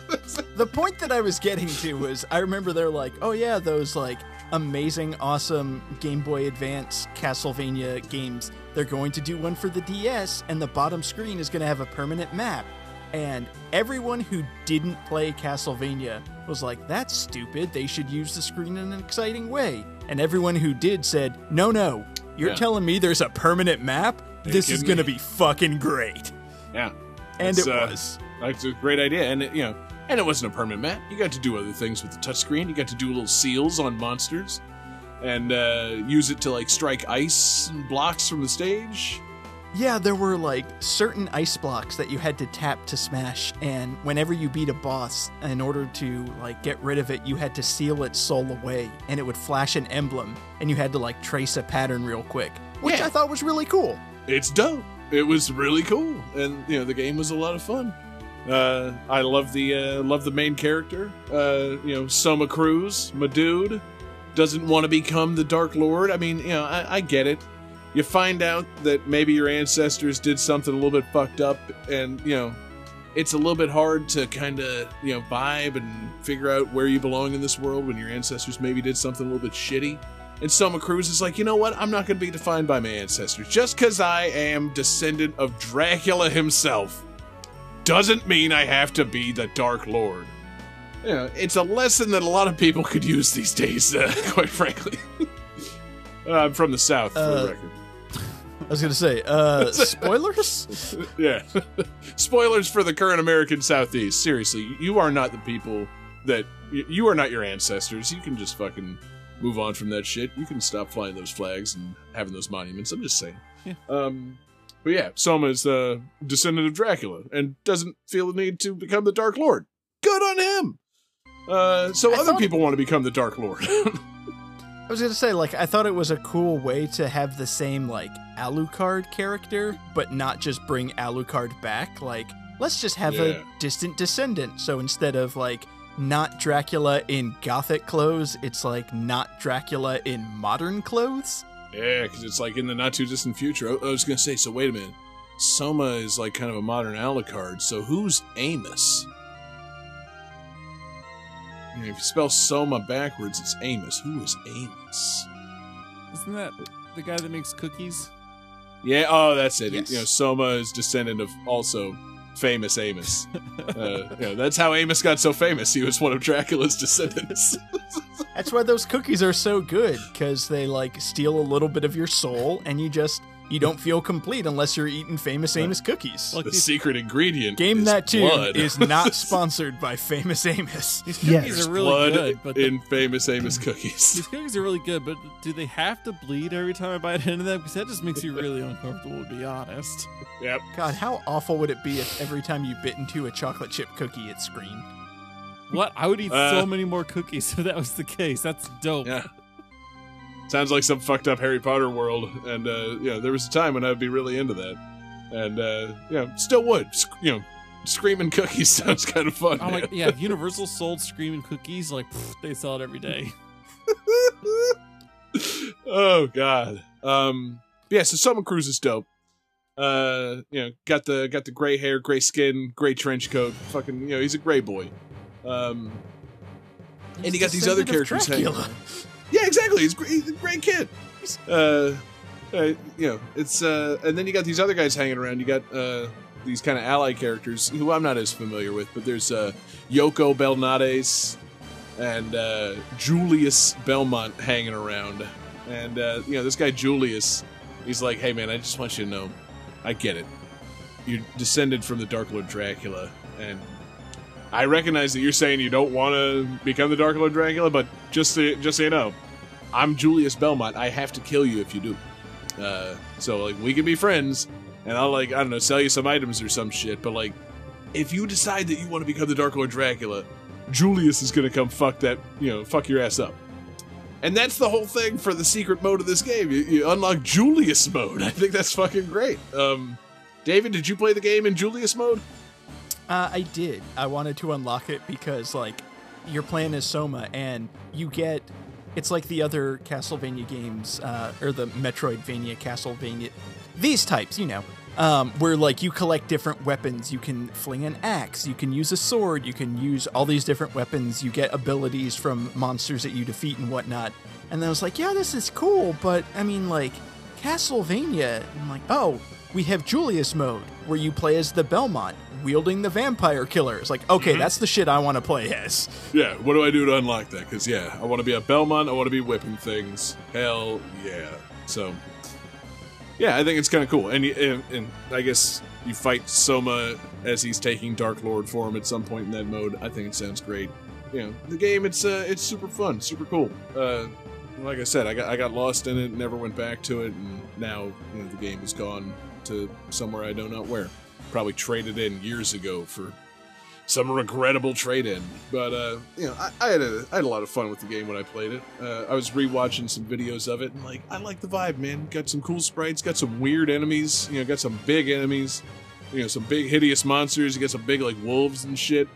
The point that I was getting to was I remember they're like, oh yeah, those like amazing, awesome Game Boy Advance Castlevania games. They're going to do one for the DS, and the bottom screen is going to have a permanent map. And everyone who didn't play Castlevania was like, that's stupid. They should use the screen in an exciting way. And everyone who did said, no, no, you're Yeah. telling me there's a permanent map? you This is going to be fucking great. yeah. And It's, it uh, was. That's a great idea. And, it, you know, and it wasn't a permanent map. You got to do other things with the touchscreen. You got to do little seals on monsters and uh, use it to, like, strike ice blocks from the stage. Yeah, there were like certain ice blocks that you had to tap to smash, and whenever you beat a boss, in order to like get rid of it, you had to seal its soul away, and it would flash an emblem, and you had to like trace a pattern real quick, which Yeah. I thought was really cool. it's dope. It was really cool, and you know the game was a lot of fun. Uh, I love the uh, love the main character. Uh, you know, Soma Cruz, my dude, doesn't want to become the Dark Lord. I mean, you know, I, I get it. You find out that maybe your ancestors did something a little bit fucked up, and you know, it's a little bit hard to kind of you know vibe and figure out where you belong in this world when your ancestors maybe did something a little bit shitty. And Soma Cruz is like, you know what? I'm not going to be defined by my ancestors. Just because I am descendant of Dracula himself doesn't mean I have to be the Dark Lord. You know, it's a lesson that a lot of people could use these days, uh, quite frankly. Uh, I'm from the South, for Uh, the record. I was gonna say, uh, spoilers. Yeah. Spoilers for the current American Southeast. Seriously, you are not the people that. You are not your ancestors. You can just fucking move on from that shit. You can stop flying those flags and having those monuments. I'm just saying. Yeah. Um, but yeah, Soma is the descendant of Dracula and doesn't feel the need to become the Dark Lord. Good on him. Uh, so I other thought- people want to become the Dark Lord. I was gonna say, like, I thought it was a cool way to have the same like Alucard character, but not just bring Alucard back. Like, let's just have Yeah. a distant descendant. So instead of like not Dracula in gothic clothes, it's like not Dracula in modern clothes. Yeah, because it's like in the not too distant future. I, I was gonna say. So wait a minute. Soma is like kind of a modern Alucard. So who's Amos? You know, if you spell Soma backwards, it's Amos. Who is Amos? Isn't that the guy that makes cookies? Yeah. Oh, that's it. Yes. You know, Soma is descendant of also famous Amos. uh, that's how Amos got so famous. He was one of Dracula's descendants. That's why those cookies are so good because they like steal a little bit of your soul, and you just you don't feel complete unless you're eating famous Amos cookies. Look, the these, secret ingredient. Game is that tune blood. is not sponsored by famous Amos. these Yes. cookies are really blood good, but the, in famous Amos cookies. these cookies are really good. But do they have to bleed every time I bite into them? Because that just makes you really uncomfortable, to be honest. yep. God, how awful would it be if every time you bit into a chocolate chip cookie it screamed? What? I would eat Uh. so many more cookies if that was the case. That's dope. Yeah. Sounds like some fucked up Harry Potter world, and uh, yeah, there was a time when I'd be really into that, and uh, yeah, still would. Sc- you know, screaming cookies sounds kind of fun. Oh my, man. yeah, if Universal sold screaming cookies, like pff, they sell it every day. oh god. Um. Yeah. So Soma Cruz is dope. Uh, you know, got the got the gray hair, gray skin, gray trench coat. Fucking, you know, he's a gray boy. Um. And you got these other characters hanging Dracula. around. Yeah, exactly. He's, he's a great kid. Uh, uh, you know, it's uh, and then you got these other guys hanging around. You got uh, these kind of ally characters who I'm not as familiar with, but there's uh, Yoko Belnades and uh, Julius Belmont hanging around. And uh, you know, this guy Julius, he's like, "Hey man, I just want you to know, I get it. You're descended from the Dark Lord Dracula, and I recognize that you're saying you don't want to become the Dark Lord Dracula, but just so, just so you know, I'm Julius Belmont. I have to kill you if you do. Uh, so like we can be friends, and I'll like I don't know sell you some items or some shit. But like, if you decide that you want to become the Dark Lord Dracula, Julius is gonna come fuck that, you know, fuck your ass up. And that's the whole thing for the secret mode of this game. You, you unlock Julius mode. I think that's fucking great. Um, David, did you play the game in Julius mode? Uh, I did. I wanted to unlock it because, like, you're playing as Soma, and you get. It's like the other Castlevania games, uh, or the Metroidvania, Castlevania. These types, you know, um, where like you collect different weapons. You can fling an axe, you can use a sword, you can use all these different weapons. You get abilities from monsters that you defeat and whatnot. And then I was like, yeah, this is cool, but I mean, like, Castlevania. I'm like, oh, we have Julius mode, where you play as the Belmont, wielding the vampire killer. It's like, okay, that's the shit I want to play as. Yeah, what do I do to unlock that? Because, yeah, I want to be a Belmont, I want to be whipping things. Hell yeah. So, yeah, I think it's kind of cool. And, and, and I guess you fight Soma as he's taking Dark Lord form at some point in that mode. I think it sounds great. You know, the game, it's uh, it's super fun, super cool. Uh, like I said, I got I got lost in it, never went back to it, and now you know, the game is gone to somewhere I don't know where. Probably traded in years ago for some regrettable trade-in. But uh, you know, I, I had a I had a lot of fun with the game when I played it. Uh, I was rewatching some videos of it, and like I like the vibe, man. Got some cool sprites, got some weird enemies. You know, got some big enemies. You know, some big hideous monsters. You got some big like wolves and shit.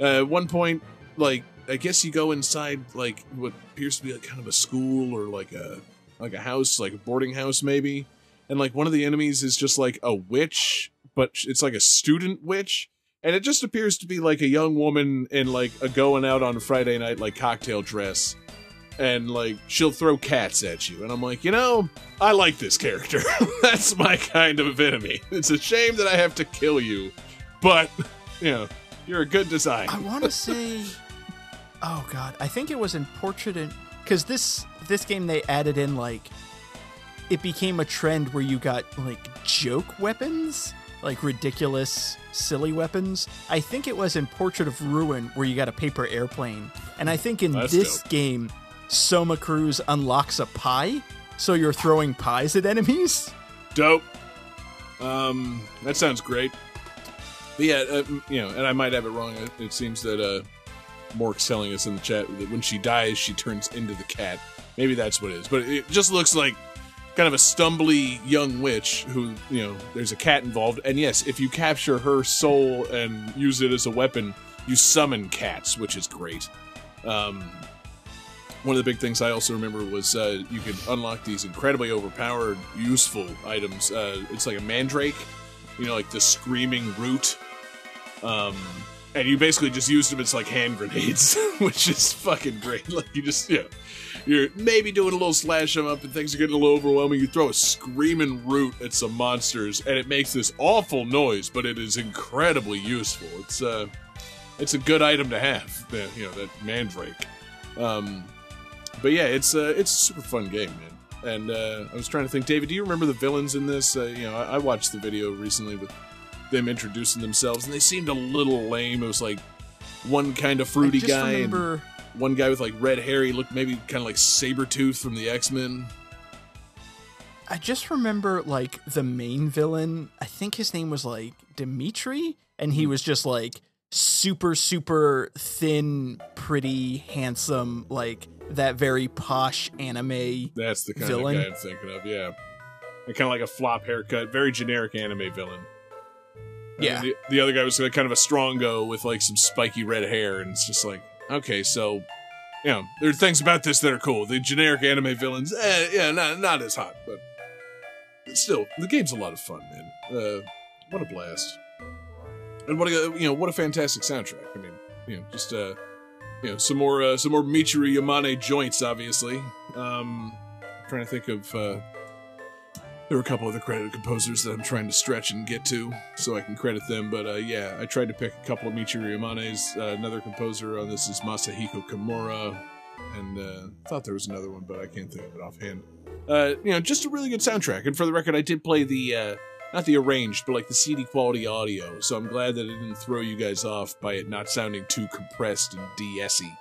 Uh, at one point, like I guess you go inside like what appears to be like kind of a school or like a like a house, like a boarding house maybe. And like one of the enemies is just like a witch, but it's like a student witch. And it just appears to be like a young woman in like a going out on Friday night like cocktail dress. And like she'll throw cats at you. And I'm like, you know, I like this character. That's my kind of enemy. It's a shame that I have to kill you. But, you know, you're a good design. I want to say, oh god, I think it was in Portrait and because this this game they added in like it became a trend where you got like joke weapons, like ridiculous, silly weapons. I think it was in Portrait of Ruin where you got a paper airplane, and I think in That's this dope. game, Soma Cruz unlocks a pie, so you're throwing pies at enemies. Dope. Um, that sounds great. But yeah, uh, you know, and I might have it wrong. It, it seems that uh, Mork's telling us in the chat that when she dies, she turns into the cat. Maybe that's what it is. But it just looks like kind of a stumbly young witch who, you know, there's a cat involved. And yes, if you capture her soul and use it as a weapon, you summon cats, which is great. Um, one of the big things I also remember was uh, you could unlock these incredibly overpowered, useful items. Uh, it's like a mandrake, you know, like the screaming root. Um, and you basically just used them as like hand grenades, which is fucking great. Like you just, you know, you're maybe doing a little slash slash 'em up and things are getting a little overwhelming. You throw a screaming root at some monsters, and it makes this awful noise, but it is incredibly useful. It's uh, it's a good item to have. You know, that mandrake. Um, but yeah, it's uh, it's a super fun game, man. And uh, I was trying to think, David, do you remember the villains in this? Uh, you know, I, I watched the video recently with them introducing themselves, and they seemed a little lame. It was like one kind of fruity guy, remember. and one guy with like red hair. He looked maybe kind of like Sabretooth from the X Men. I just remember like the main villain. I think his name was like Dimitri, and he hmm. was just like super, super thin, pretty, handsome, like that very posh anime. That's the kind Villain? of guy I'm thinking of. Yeah, and kind of like a flop haircut, very generic anime villain. Yeah. The, the other guy was like kind of a strongo with like some spiky red hair, and it's just like, okay, so, you know, there are things about this that are cool. The generic anime villains, eh, yeah, not not as hot, but still, the game's a lot of fun, man. Uh, what a blast! And what a you know, what a fantastic soundtrack. I mean, you know, just uh, you know, some more uh, some more Michiru Yamane joints, obviously. Um, trying to think of. Uh, there were a couple other credited composers that I'm trying to stretch and get to, so I can credit them. But uh, yeah, I tried to pick a couple of Michiru Yamane's. Uh, another composer on this is Masahiko Kimura, and uh, thought there was another one, but I can't think of it offhand. Uh, you know, just a really good soundtrack. And for the record, I did play the uh, not the arranged, but like the CD quality audio. So I'm glad that it didn't throw you guys off by it not sounding too compressed and DS-y.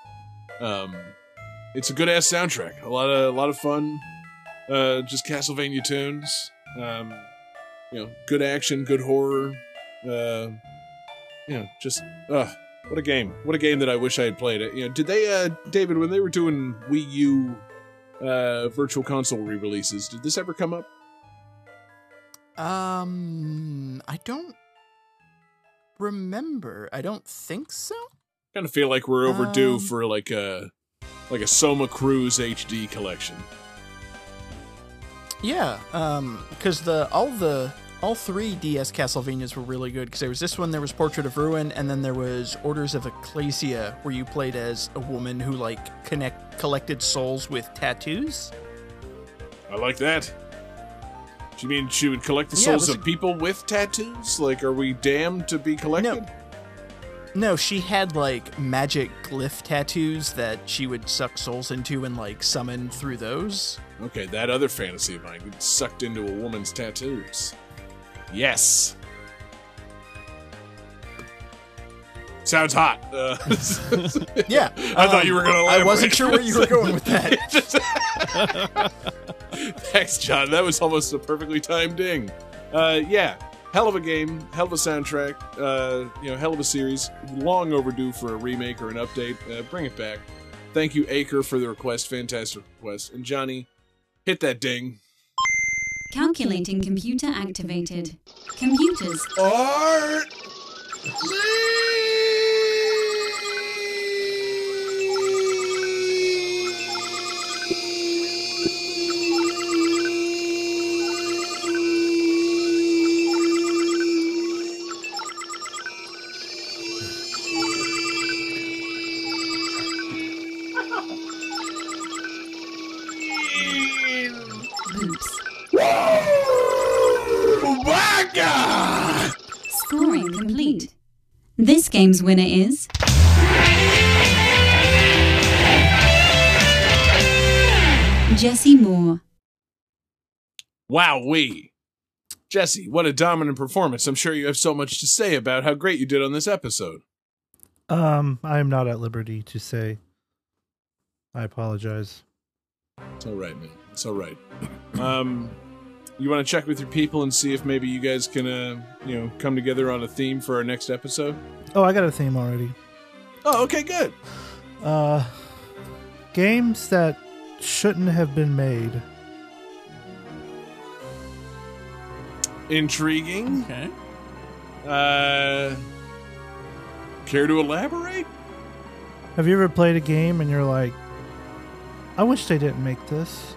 Um, it's a good ass soundtrack. A lot of a lot of fun. Uh, just Castlevania tunes. Um, you know, good action, good horror. Uh, you know, just uh, What a game! What a game that I wish I had played. It. You know, did they, uh, David, when they were doing Wii U uh, Virtual Console re-releases, did this ever come up? Um, I don't remember. I don't think so. Kind of feel like we're overdue Um, for like a like a Soma Cruz HD collection. Yeah, um, because the all the all three DS Castlevanias were really good. Because there was this one, there was Portrait of Ruin, and then there was Orders of Ecclesia, where you played as a woman who like connect collected souls with tattoos. I like that. Do you mean she would collect the Yeah, souls of people with tattoos? Like, are we damned to be collected? No, she had like magic glyph tattoos that she would suck souls into and like summon through those. Okay, that other fantasy of mine gets sucked into a woman's tattoos. Yes. Sounds hot. Uh, Yeah, I thought you were going to. I wasn't sure where you were going with that. Thanks, John. That was almost a perfectly timed ding. Uh, yeah, hell of a game, hell of a soundtrack. Uh, you know, hell of a series. Long overdue for a remake or an update. Uh, bring it back. Thank you, Acre, for the request. Fantastic request. And Johnny, hit that ding. Calculating computer activated. Computers. Art. Game's winner is. Jesse Moore. Wow, we. Jesse, what a dominant performance. I'm sure you have so much to say about how great you did on this episode. Um, I am not at liberty to say. I apologize. It's all right, man. It's all right. Um, you want to check with your people and see if maybe you guys can, uh, you know, come together on a theme for our next episode? Oh, I got a theme already. Oh, okay, good. Uh, games that shouldn't have been made. Intriguing. Okay. Uh, care to elaborate? Have you ever played a game and you're like, I wish they didn't make this?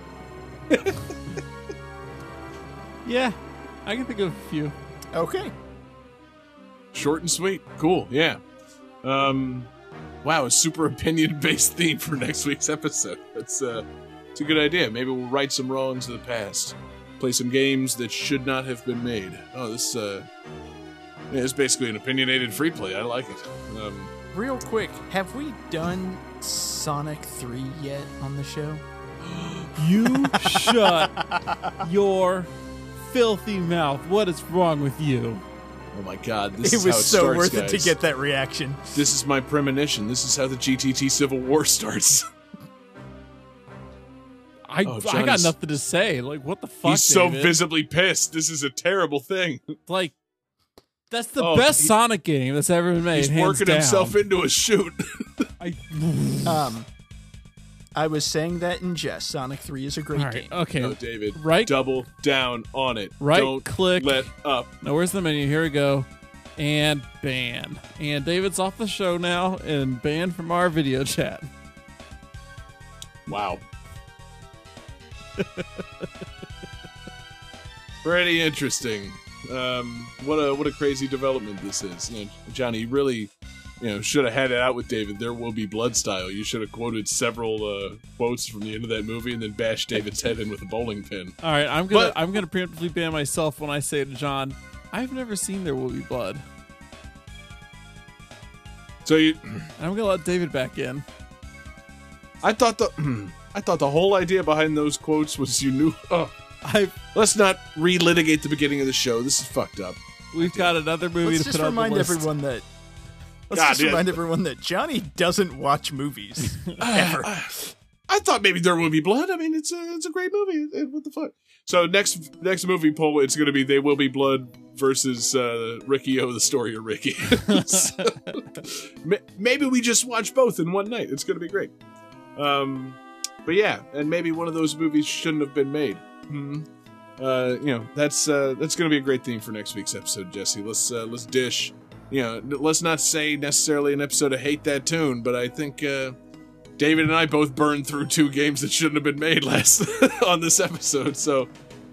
Yeah, I can think of a few. Okay. Short and sweet. Cool. Yeah. Um, wow, a super opinion based theme for next week's episode. That's uh, it's a good idea. Maybe we'll right some wrongs of the past. Play some games that should not have been made. Oh, this uh, yeah, it's basically an opinionated free play. I like it. Um, Real quick, have we done Sonic 3 yet on the show? You shut your filthy mouth. What is wrong with you? oh my God, this it is was how it so starts, worth it to get that reaction. This is my premonition. This is how the GTT Civil War starts. I Oh, I got nothing to say. Like what the fuck? He's so visibly pissed. This is a terrible thing. Like that's the Oh, best he- Sonic game that's ever been made. He's hands working down. himself into a shoot. I, Um, I was saying that in jest. Sonic 3 is a great all right, game. okay. No, David. Right- Double down on it. Right Don't click. let up. Now where's the menu? Here we go. And ban. And David's off the show now and banned from our video chat. Wow. Pretty interesting. Um, what a what a crazy development this is. You know, Johnny, really, you know, should have had it out with David. There will be blood style. You should have quoted several uh, quotes from the end of that movie and then bashed David's head in with a bowling pin. All right, I'm gonna But- I'm gonna preemptively ban myself when I say to John, I've never seen There Will Be Blood. So you, I'm gonna let David back in. I thought the I thought the whole idea behind those quotes was you knew. Oh, I let's not relitigate the beginning of the show. This is fucked up. we've got another movie Let's to just put on the remind list. everyone that. Let's God, just yeah. remind everyone that Johnny doesn't watch movies ever. I I thought maybe there would be blood. I mean, it's a it's a great movie. What the fuck? So next next movie poll, it's going to be "They Will Be Blood" versus uh, Riki-Oh, the story of Ricky. So, maybe we just watch both in one night. It's going to be great. Um, but yeah, and maybe one of those movies shouldn't have been made. Hmm. Uh, you know, that's uh, that's going to be a great theme for next week's episode, Jesse. Let's uh, let's dish. You know, let's not say necessarily an episode of "Hate That Tune," but I think uh, David and I both burned through two games that shouldn't have been made last on this episode. So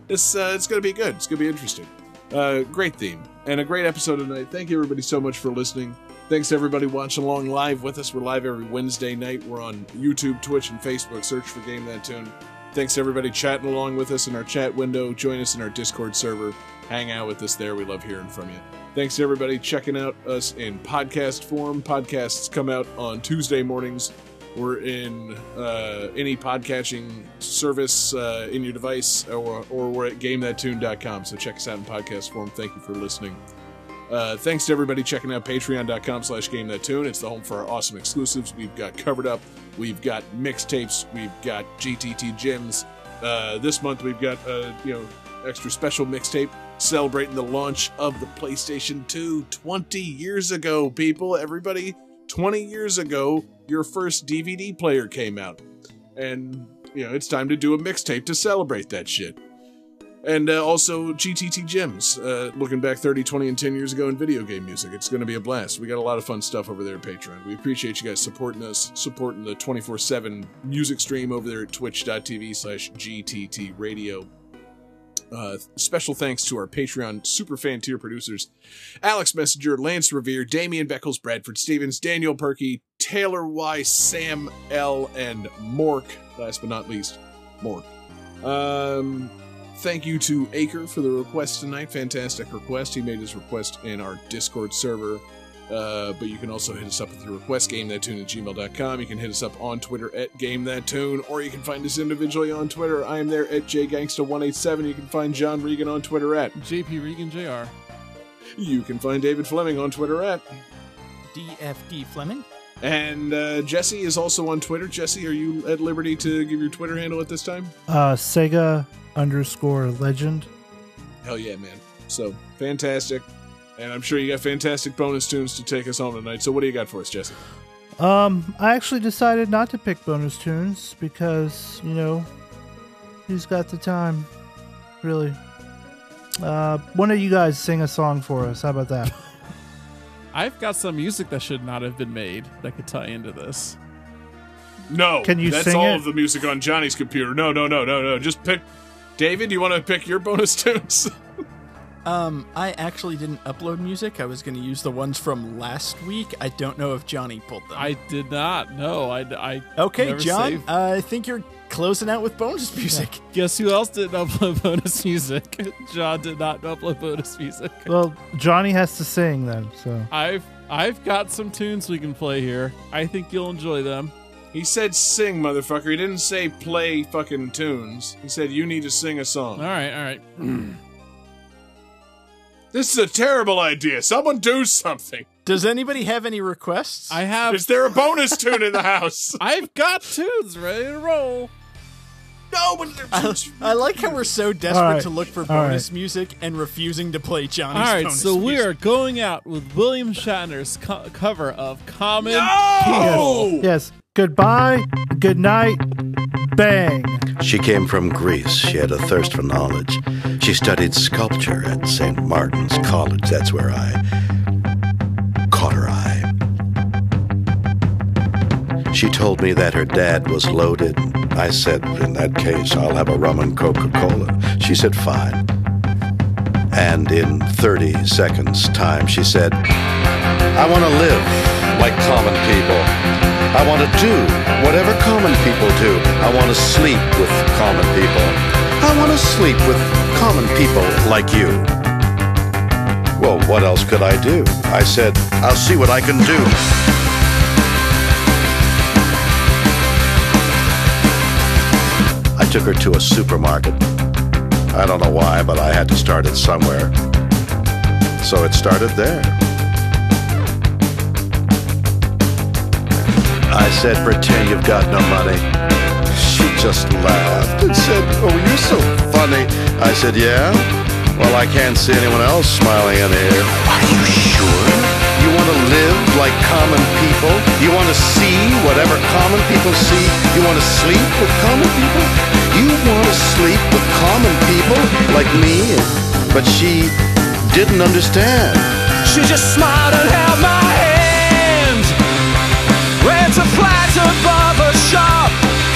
it's uh, it's going to be good. It's going to be interesting. Uh, great theme and a great episode tonight. Thank you everybody so much for listening. Thanks to everybody watching along live with us. We're live every Wednesday night. We're on YouTube, Twitch, and Facebook. Search for Game That Tune. Thanks to everybody chatting along with us in our chat window. Join us in our Discord server. Hang out with us there. We love hearing from you. Thanks to everybody checking out us in podcast form. Podcasts come out on Tuesday mornings. We're in uh, any podcatching service uh, in your device, or, or we're at GameThatTune.com. So check us out in podcast form. Thank you for listening. Uh, thanks to everybody checking out patreon.com slash game it's the home for our awesome exclusives we've got covered up we've got mixtapes we've got gtt gems uh, this month we've got uh, you know extra special mixtape celebrating the launch of the playstation 2 20 years ago people everybody 20 years ago your first dvd player came out and you know it's time to do a mixtape to celebrate that shit and uh, also GTT Gems, uh, looking back 30, 20, and 10 years ago in video game music. It's going to be a blast. We got a lot of fun stuff over there at Patreon. We appreciate you guys supporting us, supporting the 24 7 music stream over there at twitch.tv slash GTT Radio. Uh, special thanks to our Patreon super fan tier producers Alex Messenger, Lance Riviere, Damian Beckles, Bradford Stephens, Daniel Perkey, Taylor Y, Sam L, and Mork. Last but not least, Mork. Um, thank you to Acre for the request tonight. Fantastic request. He made his request in our Discord server. Uh, but you can also hit us up with your request, gamethattune at gmail.com. You can hit us up on Twitter at gamethattune, or you can find us individually on Twitter. I am there at jgangsta187. You can find John Regan on Twitter at. JP Regan Jr. You can find David Fleming on Twitter at. DFD Fleming. And uh, Jesse is also on Twitter. Jesse, are you at liberty to give your Twitter handle at this time? Uh, Sega underscore legend. Hell yeah, man. So fantastic. And I'm sure you got fantastic bonus tunes to take us home tonight. So what do you got for us, Jesse? Um, I actually decided not to pick bonus tunes because, you know, who's got the time? Really. Uh, one of you guys sing a song for us. How about that? I've got some music that should not have been made that could tie into this. No. Can you That's sing all it? of the music on Johnny's computer. No, no, no, no, no. Just pick. David, do you want to pick your bonus tunes? Um, I actually didn't upload music. I was going to use the ones from last week. I don't know if Johnny pulled them. I did not. No, I. I okay, never John. saved- I think you're closing out with bonus music. Guess who else didn't upload bonus music? John did not upload bonus music. well, Johnny has to sing then, so. I've I've got some tunes we can play here. I think you'll enjoy them. he said sing, motherfucker. He didn't say play fucking tunes. He said you need to sing a song. All right, all right. This is a terrible idea. Someone do something. Does anybody have any requests? I have Is there a bonus tune in the house? I've got tunes ready to roll. no, but I, I like how we're so desperate All right, to look for bonus right. music and refusing to play Johnny's All right, bonus so we are going out with William Shatner's co- cover of Common No! Yes. Goodbye. Good night. Bang. She came from Greece. She had a thirst for knowledge. She studied sculpture at St. Martin's College. That's where I caught her eye. She told me that her dad was loaded. I said, in that case, I'll have a rum and Coca Cola. She said, fine. And in 30 seconds' time, she said, I want to live like common people. I want to do whatever common people do. I want to sleep with common people. I want to sleep with common people like you. Well, what else could I do? I said, I'll see what I can do. I took her to a supermarket. I don't know why, but I had to start it somewhere. So it started there. I said, pretend you've got no money. She just laughed and said, Oh, you're so funny. I said, Yeah? Well, I can't see anyone else smiling in here. Are you sure? You want to live like common people? You want to see whatever common people see? You want to sleep with common people? You want to sleep with common people like me? But she didn't understand. She just smiled and held my hand. Rent a flat above.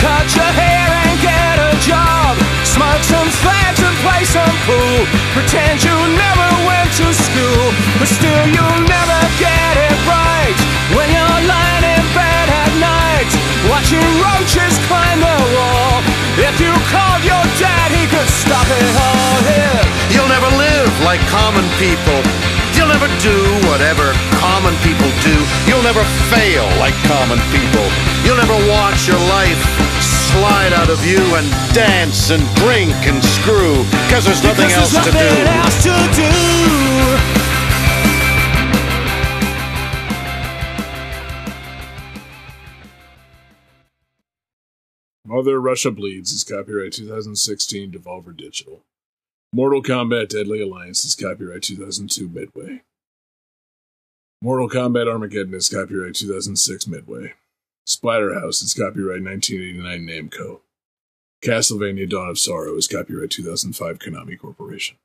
Cut your hair and get a job. Smoke some fags and play some pool. Pretend you never went to school. But still you'll never get it right. When you're lying in bed at night. Watching roaches climb the wall. If you called your dad, he could stop it all here. You'll never live like common people. You'll never do whatever common people do. You'll never fail like common people. You'll never watch your life slide out of you and dance and drink and screw because there's nothing Because else there's to do. else to do. Mother Russia Bleeds is copyright 2016 Devolver Digital. Mortal Kombat Deadly Alliance is copyright 2002 Midway. Mortal Kombat Armageddon is copyright 2006 Midway. Splatterhouse is copyright 1989 Namco. Castlevania Dawn of Sorrow is copyright 2005 Konami Corporation.